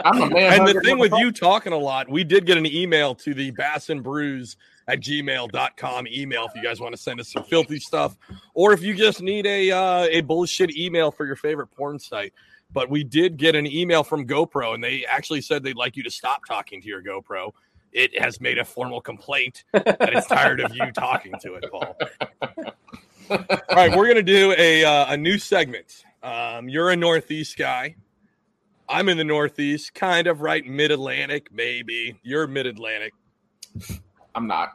I'm a man. and the thing with motherfucker. you talking a lot, we did get an email to the bass and brews at gmail.com email if you guys want to send us some filthy stuff or if you just need a uh, a bullshit email for your favorite porn site. But we did get an email from GoPro and they actually said they'd like you to stop talking to your GoPro. It has made a formal complaint that it's tired of you talking to it, Paul. All right, we're gonna do a uh, a new segment. Um, you're a Northeast guy. I'm in the Northeast, kind of right mid Atlantic, maybe. You're mid Atlantic, I'm not.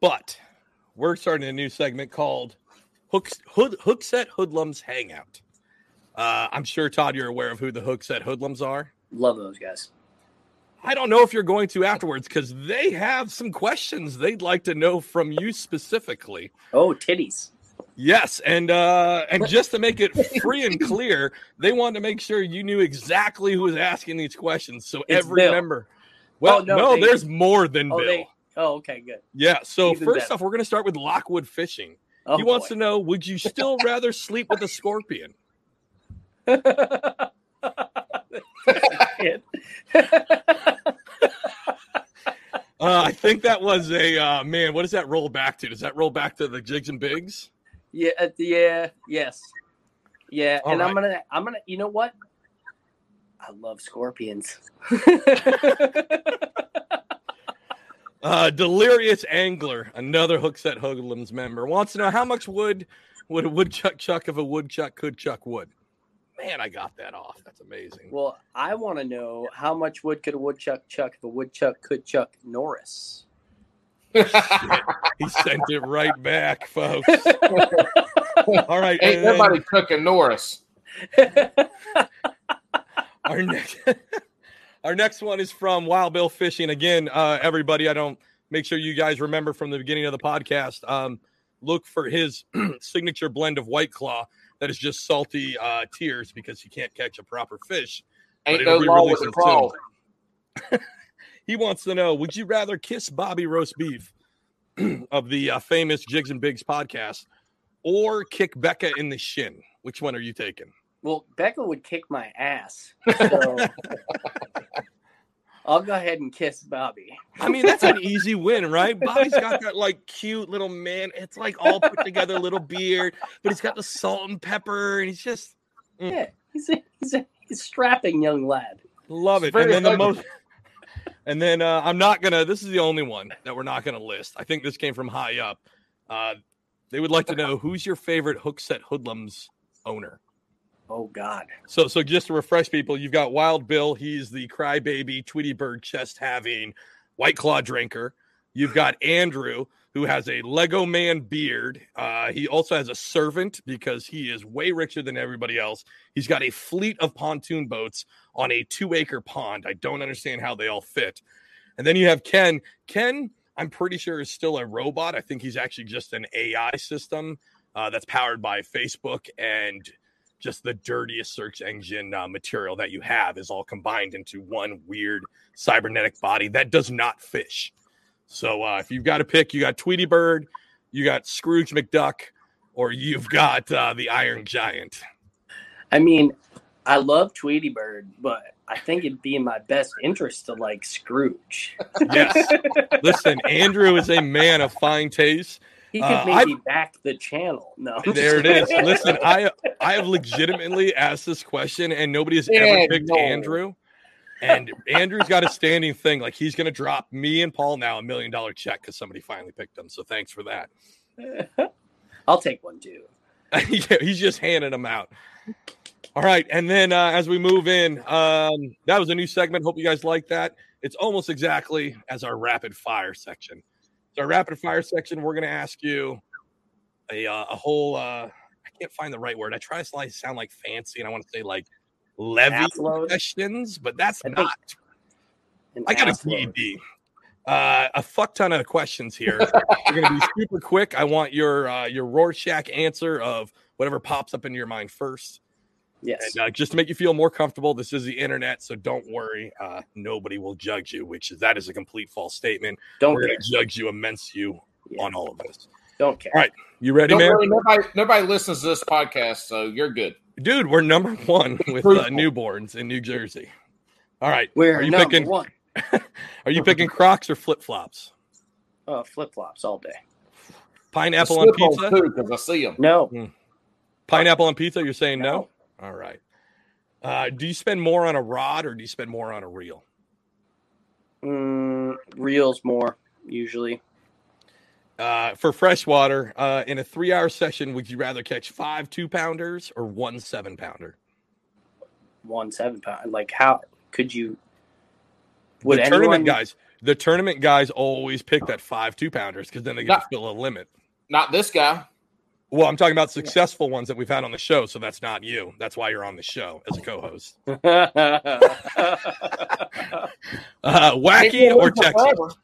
but we're starting a new segment called Hooks Hood Hookset Hoodlums Hangout. Uh, I'm sure Todd, you're aware of who the Hookset Hoodlums are. love those guys. I don't know if you're going to afterwards because they have some questions they'd like to know from you specifically. Oh, titties. Yes, and uh and just to make it free and clear, they wanted to make sure you knew exactly who was asking these questions. So It's every Bill. member. Well, Oh, no, no, they- there's more than Oh, Bill. they. Oh, okay, good. Yeah. So Even first better. off, we're gonna start with Lockwood Fishing. Oh, he wants boy. to know: Would you still rather sleep with a scorpion? Uh, I think that was a uh, man. What does that roll back to? Does that roll back to the Jigs and Bigs? Yeah, uh, yeah, yes, yeah. All and I'm gonna, I'm gonna. You know what? I love scorpions. Uh, Delirious Angler, another Hookset Hoodlums member, wants to know how much wood would a woodchuck chuck if a woodchuck could chuck wood. Man, I got that off. That's amazing. well, I want to know how much wood could a woodchuck chuck if a woodchuck could chuck Norris? He sent it right back, folks. All right, Ain't and then nobody cooking Norris. our next our next one is from Wild Bill Fishing. Again, uh, everybody, I don't make sure you guys remember from the beginning of the podcast. Um, look for his signature blend of White Claw that is just salty uh, tears because you can't catch a proper fish. Ain't no law with the crawl. He wants to know: Would you rather kiss Bobby Roast Beef of the uh, famous Jigs and Bigs podcast, or kick Becca in the shin? Which one are you taking? well, Becca would kick my ass, so I'll go ahead and kiss Bobby. I mean, that's an easy win, right? Bobby's got that like cute little man. It's like all put together little beard, but he's got the salt and pepper, and he's just Yeah, he's a, he's a, he's strapping young lad. love it. It's very And then the most, and then uh, I'm not gonna. This is the only one that we're not gonna list. I think this came from high up. Uh, they would like to know who's your favorite Hookset Hoodlums owner. Oh God. So, so just to refresh people, you've got Wild Bill. He's the crybaby, Tweety Bird chest having White Claw drinker. You've got Andrew, who has a Lego man beard. Uh, he also has a servant because he is way richer than everybody else. He's got a fleet of pontoon boats on a two acre pond. I don't understand how they all fit. And then you have Ken. Ken, I'm pretty sure, is still a robot. I think he's actually just an AI system uh, that's powered by Facebook and just the dirtiest search engine uh, material that you have is all combined into one weird cybernetic body that does not fish. So uh, if you've got to pick, you got Tweety Bird, you got Scrooge McDuck, or you've got uh, the Iron Giant. I mean, I love Tweety Bird, but I think it'd be in my best interest to like Scrooge. Yes. Listen, Andrew is a man of fine taste. He could Uh, maybe back the channel. No, There it is. Listen, I I have legitimately asked this question, and nobody has Yeah, ever picked no. Andrew. And Andrew's got a standing thing. Like he's going to drop me and Paul now a million dollar check because somebody finally picked him. So thanks for that. I'll take one too. Yeah, he's just handing them out. All right, and then uh, as we move in, um, that was a new segment. Hope you guys like that. It's almost exactly as our rapid fire section. So our rapid fire section, we're going to ask you a uh, a whole. Uh, I can't find the right word. I try to sound like fancy, and I want to say like levy Ass questions, but that's I not. I got a ass Uh, a fuck ton of questions here. We're gonna be super quick. I want your uh, your Rorschach answer of whatever pops up into your mind first. Yes. And uh, just to make you feel more comfortable, this is the internet, so don't worry. Uh, nobody will judge you, which is that is a complete false statement. Don't We're care. going to judge you, immense you Yeah. on all of this. Don't care. All right. You ready, Don't man? worry, nobody, nobody listens to this podcast, so you're good. Dude, we're number one with uh, newborns in New Jersey. All right. We're are you number picking? one. Are you picking Crocs or flip flops? Uh, Flip flops all day. Pineapple on pizza. because I see them. No. Pineapple on pizza. You're saying no? No. All right. Uh, do you spend more on a rod or do you spend more on a reel? Mm, reels more usually. Uh, for freshwater, uh, in a three hour session, would you rather catch five two pounders or one seven pounder? One seven pound. Like how could you? Would the anyone? tournament guys, the tournament guys always pick that five two pounders because then they get to fill a limit. Not this guy. Well, I'm talking about successful ones that we've had on the show, so that's not you. That's why you're on the show as a co-host. Uh, wacky or live Texas?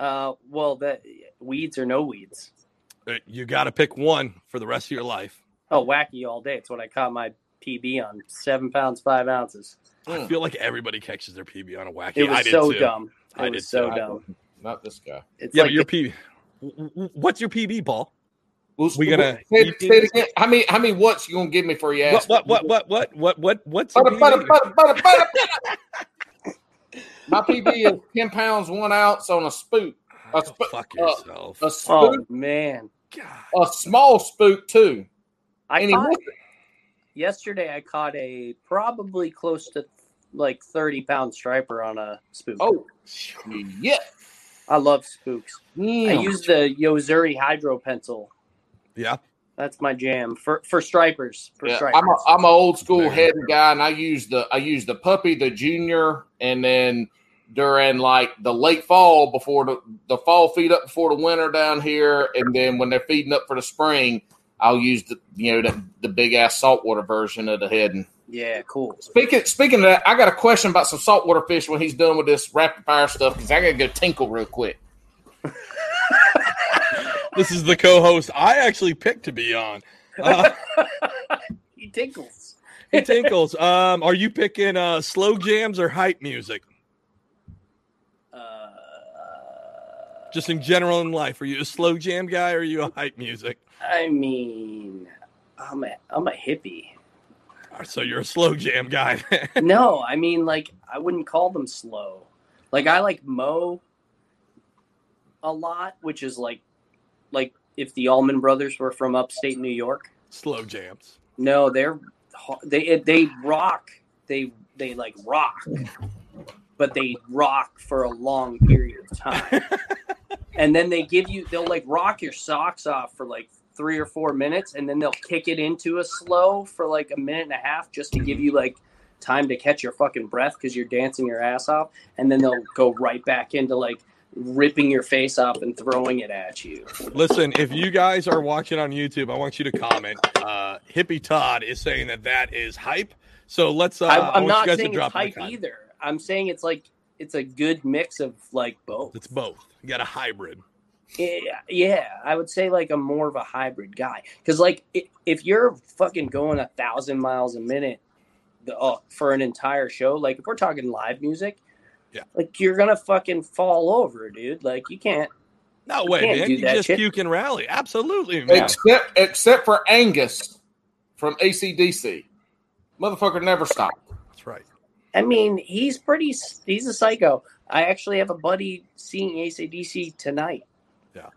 uh, well, that weeds or no weeds. Uh, You got to pick one for the rest of your life. Oh, wacky all day. It's what I caught my PB on. Seven pounds five ounces. I Mm. feel like everybody catches their PB on a wacky. It I was did so too. dumb. It I was did so too. dumb. Not this guy. It's Yeah, like but your PB. w- w- What's your PB, Paul? Well, We gonna say, say it again. How many? How many? What's you gonna give me for your ass? What, what, what, what, what, what, what, what's your Butter, butter, PB? butter, butter, butter, butter. My PB is ten pounds one ounce on a spook. A, Oh, sp- fuck uh, yourself. a oh spook, man. God. a small spook too. I And he caught, yesterday. I caught a probably close to like thirty pound striper on a spook. Oh, yeah. I love spooks. I use the Yo-Zuri Hydro Pencil. Yeah. That's my jam for for stripers. For Yeah, stripers. I'm a I'm an old school Very head guy, and I use the I use the puppy, the junior, and then during like the late fall before the the fall feed up before the winter down here, and then when they're feeding up for the spring, I'll use the you know the, the big ass saltwater version of the heading. yeah, cool. Speaking speaking of that, I got a question about some saltwater fish when he's done with this rapid fire stuff because I gotta go tinkle real quick. This is the co-host I actually picked to be on. Uh, he tinkles. He Tinkles, um, are you picking uh, slow jams or hype music? Uh, Just in general in life, are you a slow jam guy or are you a hype music? I mean, I'm a I'm a hippie. So you're a slow jam guy. no, I mean like I wouldn't call them slow. Like I like Mo a lot, which is like like if the Allman Brothers were from upstate New York. slow jams. No, they're they they rock. They they like rock, but they rock for a long period of time. and then they give you they'll like rock your socks off for like three or four minutes, and then they'll kick it into a slow for like a minute and a half just to give you like time to catch your fucking breath because you're dancing your ass off, and then they'll go right back into like ripping your face off and throwing it at you. Listen, if you guys are watching on YouTube, I want you to comment. Uh, Hippie Todd is saying that that is hype. So let's. Uh, I, I, want I'm you not guys to saying it's drop in hype either. I'm saying it's like it's a good mix of like both. It's both. You got a hybrid. Yeah, yeah, I would say like I'm more of a hybrid guy because like if you're fucking going a thousand miles a minute the, uh, for an entire show, like if we're talking live music, Yeah. like you're gonna fucking fall over, dude. Like you can't. No way, can't man. do You that just shit. puke and rally. Absolutely, man. Except except for Angus from ACDC. Motherfucker never stopped. That's right. I mean, he's pretty. He's a psycho. I actually have a buddy seeing ACDC tonight. Yeah.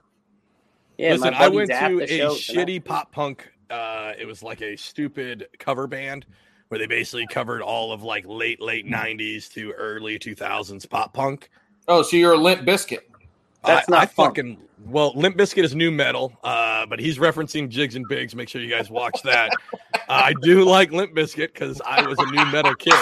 Yeah, Listen, my I went to a show tonight. shitty pop punk. Uh, it was like a stupid cover band where they basically covered all of like late late '90s to early 2000s pop punk. Oh, so you're a Limp Bizkit. That's I, not I fucking well, Limp Bizkit is nu metal, uh, but he's referencing Jigs and Bigs. Make sure you guys watch that. uh, I do like Limp Bizkit because I was a nu metal kid.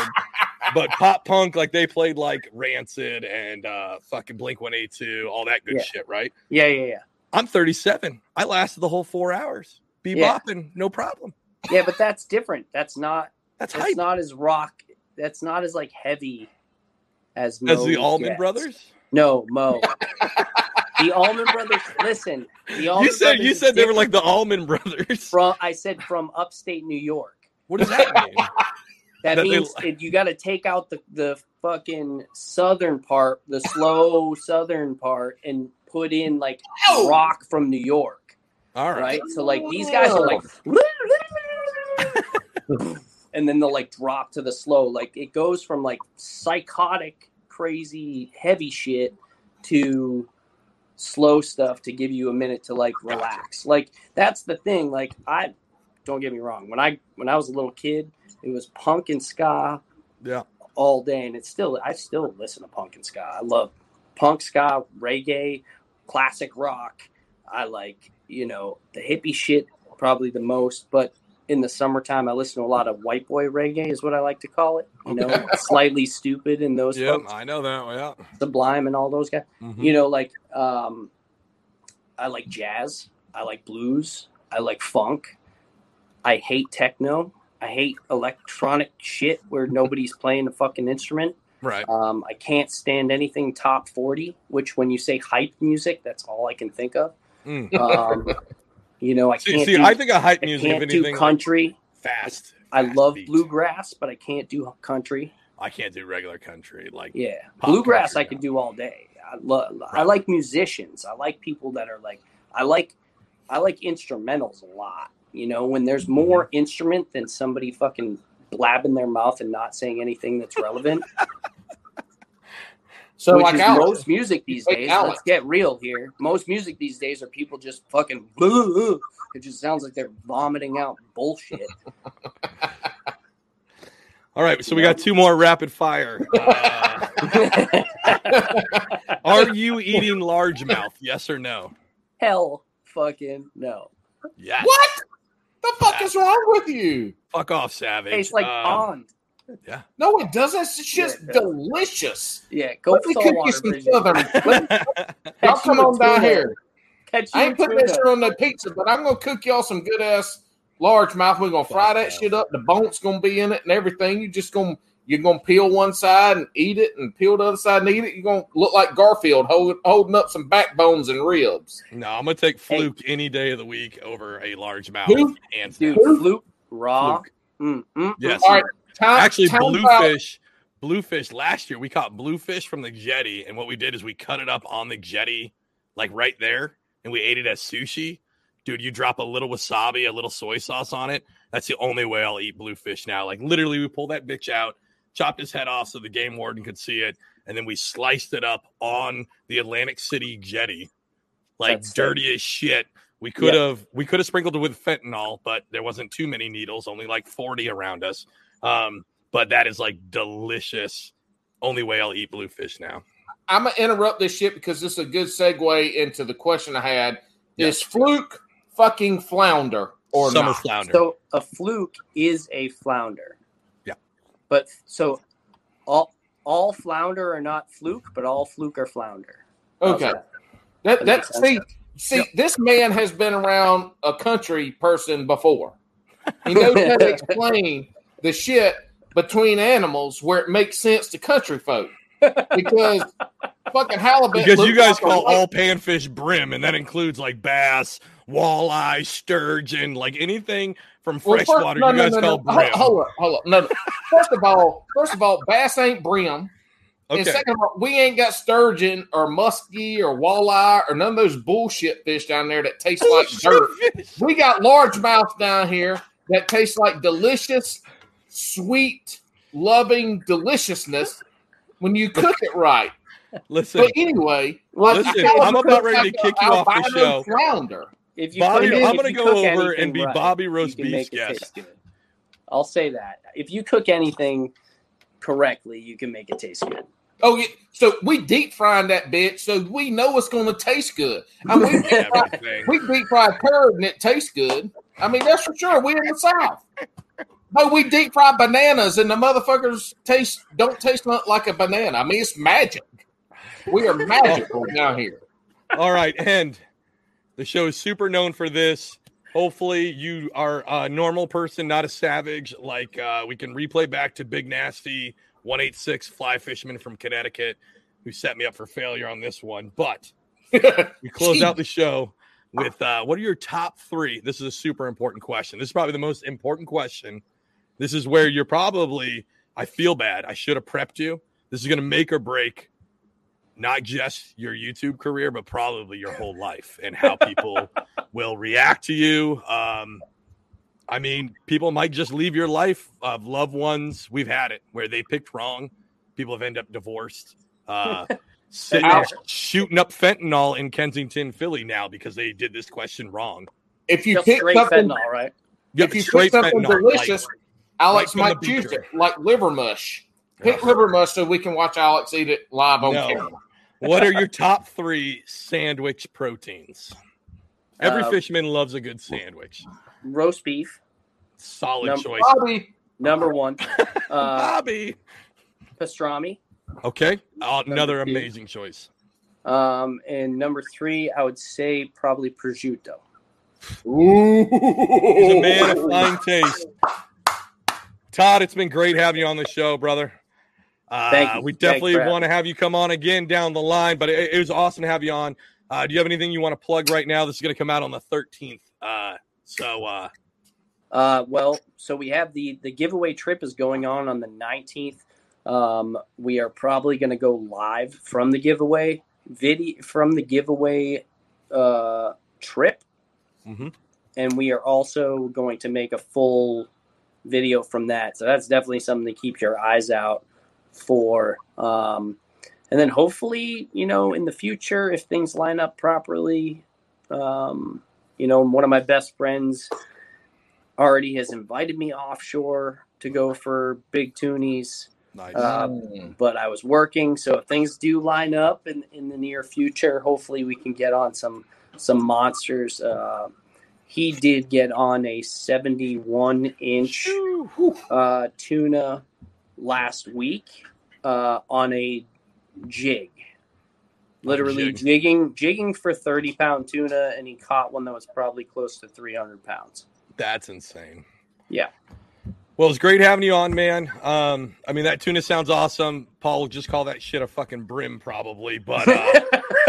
But pop punk, like they played like Rancid and uh, fucking Blink One Eight Two, all that good Yeah. shit, right? Yeah, yeah, yeah. I'm 37. I lasted the whole four hours. Be Yeah. bopping, no problem. Yeah, but that's different. That's not. That's That's hype. not as rock. That's not as like heavy as As the Mo Allman. Brothers. No, Mo. the Allman Brothers. Listen, the Allman You said you said they were like the Allman Brothers. From I said from upstate New York. What does that mean? That, That they- means it, you got to take out the the fucking southern part, the slow southern part, and put in like Oh. rock from New York, All right. right? So like these guys are like, oh! and then they'll like drop to the slow. Like it goes from like psychotic, crazy, heavy shit to slow stuff to give you a minute to like relax. Like that's the thing. Like I don't get me wrong. When I when I was a little kid, it was punk and ska Yeah. all day, and it's still I still listen to punk and ska. I love punk, ska, reggae, classic rock. I like you know the hippie shit probably the most, but in the summertime I listen to a lot of white boy reggae is what I like to call it. You know, Slightly Stoopid and those Yeah, I know that. Yeah. Sublime and all those guys. Mhm. You know, like um, I like jazz. I like blues. I like funk. I hate techno. I hate electronic shit where nobody's playing a fucking instrument. Right. Um, I can't stand anything top 40, which when you say hype music, that's all I can think of. Mm. Um, you know, I can't see do, I think a hype I music, if can't do anything, like, country. fast. I fast love beats. bluegrass, but I can't do country. I can't do regular country. Like, Yeah, bluegrass I could do all day. I love. I like musicians. I like people that are like. I like. I like instrumentals a lot. You know, when there's more Mm-hmm. instrument than somebody fucking blabbing their mouth and not saying anything that's relevant. So which like is Alex, most music these Like days. Alex. Let's get real here. Most music these days are people just fucking. It just sounds like they're vomiting out bullshit. all right. So we got two more rapid fire. Uh, are you eating largemouth? Yes or no? Hell, fucking no. Yes. what the fuck is wrong with you? Fuck off, savage. Tastes like Uh, pond. Yeah. No, it doesn't. It's just Yeah. delicious. Yeah, go Let me cook you some Bridget. southern. Let me- Y'all come on down here. Catch you I a ain't putting tuna. that shit on no pizza, but I'm gonna cook y'all some good ass largemouth. We're gonna fry that shit up. The bone's gonna be in it and everything. You just gonna you're gonna peel one side and eat it, and peel the other side and eat it. You're gonna look like Garfield hold, holding up some backbones and ribs. no, I'm gonna take Hey. fluke any day of the week over a largemouth. Who? Hands Dude, down. fluke raw. Fluke. Mm, mm, Yes. mm, All right, time, Actually, out. bluefish. Bluefish last year we caught bluefish from the jetty, and what we did is we cut it up on the jetty, like right there, and we ate it as sushi. Dude, you drop a little wasabi, a little soy sauce on it. That's the only way I'll eat bluefish now. Like literally, we pulled that bitch out, chopped his head off so the game warden could see it, and then we sliced it up on the Atlantic City jetty, like That's sick. dirty as shit. We could have we could have sprinkled it with fentanyl, but there wasn't too many needles, only like 40 around us. Um, but that is like delicious. Only way I'll eat bluefish now. I'm gonna interrupt this shit because this is a good segue into the question I had. Is fluke fucking flounder or Summer not? flounder. So a fluke is a flounder. Yeah. But so all all flounder are not fluke, but all fluke are flounder. Okay, that? that That that sense. see see this man has been around a country person before. He knows how to explain the shit between animals where it makes sense to country folk. because fucking halibut. Because you guys like call all panfish brim, and that includes like bass, walleye, sturgeon, like anything from Well, first- freshwater. no, you no, guys no, call no. brim. Hold, hold up, hold up. No, no. First of all, first of all, bass ain't brim. Okay. And second of all, we ain't got sturgeon or muskie or walleye or none of those bullshit fish down there that taste like dirt. We got largemouth down here that tastes like delicious, sweet, loving deliciousness when you cook it right. Listen, But anyway, like Listen, I'm about ready to kick you off the show. Flounder. If you Bobby, cook I'm gonna go over and be right, Bobby roast you beef's guest. I'll say that. If you cook anything correctly, you can make it taste good. Oh, yeah. So we deep frying that bitch, so we know it's going to taste good. I mean, we deep fry, Everything. we deep fry turd and it tastes good. I mean, that's for sure. We're in the south. But we deep fry bananas and the motherfuckers taste don't taste like a banana. I mean, it's magic. We are magical down here. All right, and the show is super known for this. Hopefully, you are a normal person, not a savage. Like uh, we can replay back to Big Nasty one eight six fly fisherman from Connecticut, who set me up for failure on this one. But we close out the show with uh, what are your top three? This is a super important question. This is probably the most important question. This is where you're probably. I feel bad. I should have prepped you. This is going to make or break not just your YouTube career, but probably your whole life and how people will react to you. Um, I mean, people might just leave your life of loved ones. We've had it where they picked wrong. People have ended up divorced. Uh, sitting Ouch. shooting up fentanyl in Kensington, Philly now because they did this question wrong. If you Just pick something, fentanyl, right? Yeah, if you straight pick something fentanyl, like- delicious, Alex right might the choose it, like liver mush. Pick Ugh. liver mush so we can watch Alex eat it live on No. camera. what are your top three sandwich proteins? Every Um, fisherman loves a good sandwich. Roast beef, Solid Number- choice. Bobby, number one. Uh, Bobby. pastrami. Okay. Uh, another two. amazing choice. Um, and number three, I would say probably prosciutto. Ooh. He's a man of fine taste. Todd, it's been great having you on the show, brother. Uh, Thank you. We definitely want to have you come on again down the line, but it, it was awesome to have you on. Uh, do you have anything you want to plug right now? This is going to come out on the 13th. Uh, so, uh, Uh, well, so we have the the giveaway trip is going on on the 19th. Um, we are probably going to go live from the giveaway video from the giveaway uh, trip, mhm. and we are also going to make a full video from that. So that's definitely something to keep your eyes out for. Um, and then hopefully, you know, in the future, if things line up properly, um, you know, one of my best friends already has invited me offshore to go for big toonies, nice. Mm. but I was working. So if things do line up in, in the near future, hopefully we can get on some some monsters. Uh, he did get on a 71 inch uh, tuna last week uh, on a jig. Literally jig. jigging, jigging for 30 pound tuna, and he caught one that was probably close to 300 pounds. That's insane. Yeah. Well, it's great having you on, man. Um, I mean, that tuna sounds awesome. Paul would just call that shit a fucking brim, probably. But uh,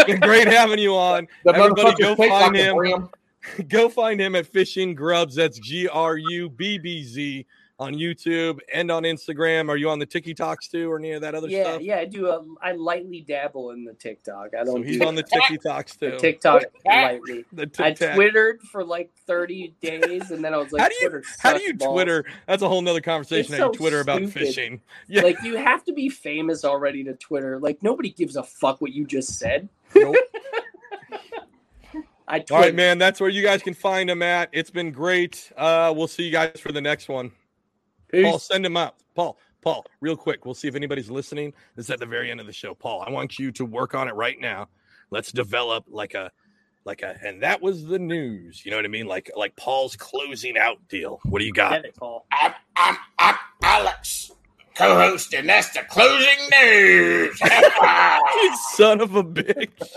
great having you on. The Everybody go find like a him. Brim. Go find him at Fishing Grubbz. That's G R U B B Z on YouTube and on Instagram. Are you on the TikToks too, or any of that other yeah, stuff? yeah, yeah, I do. A, I lightly dabble in the TikTok. I don't he's do on the TikToks the too. TikTok lightly. The I twittered for like 30 days, and then I was like, how do you Twitter how do you balls. Twitter? That's a whole nother conversation. It's How so Twitter about stupid. fishing? Yeah. Like you have to be famous already to Twitter. Like nobody gives a fuck what you just said. Nope. I tweet. All right, man. That's where you guys can find him at. It's been great. Uh, we'll see you guys for the next one. Paul, send him out. Paul, Paul, real quick. We'll see if anybody's listening. This is at the very end of the show. Paul, I want you to work on it right now. Let's develop like a like a and that was the news. You know what I mean? Like like Paul's closing out deal. What do you got? Get it, Paul. I'm, I'm, I'm Alex, co-host, and that's the closing news. You son of a bitch.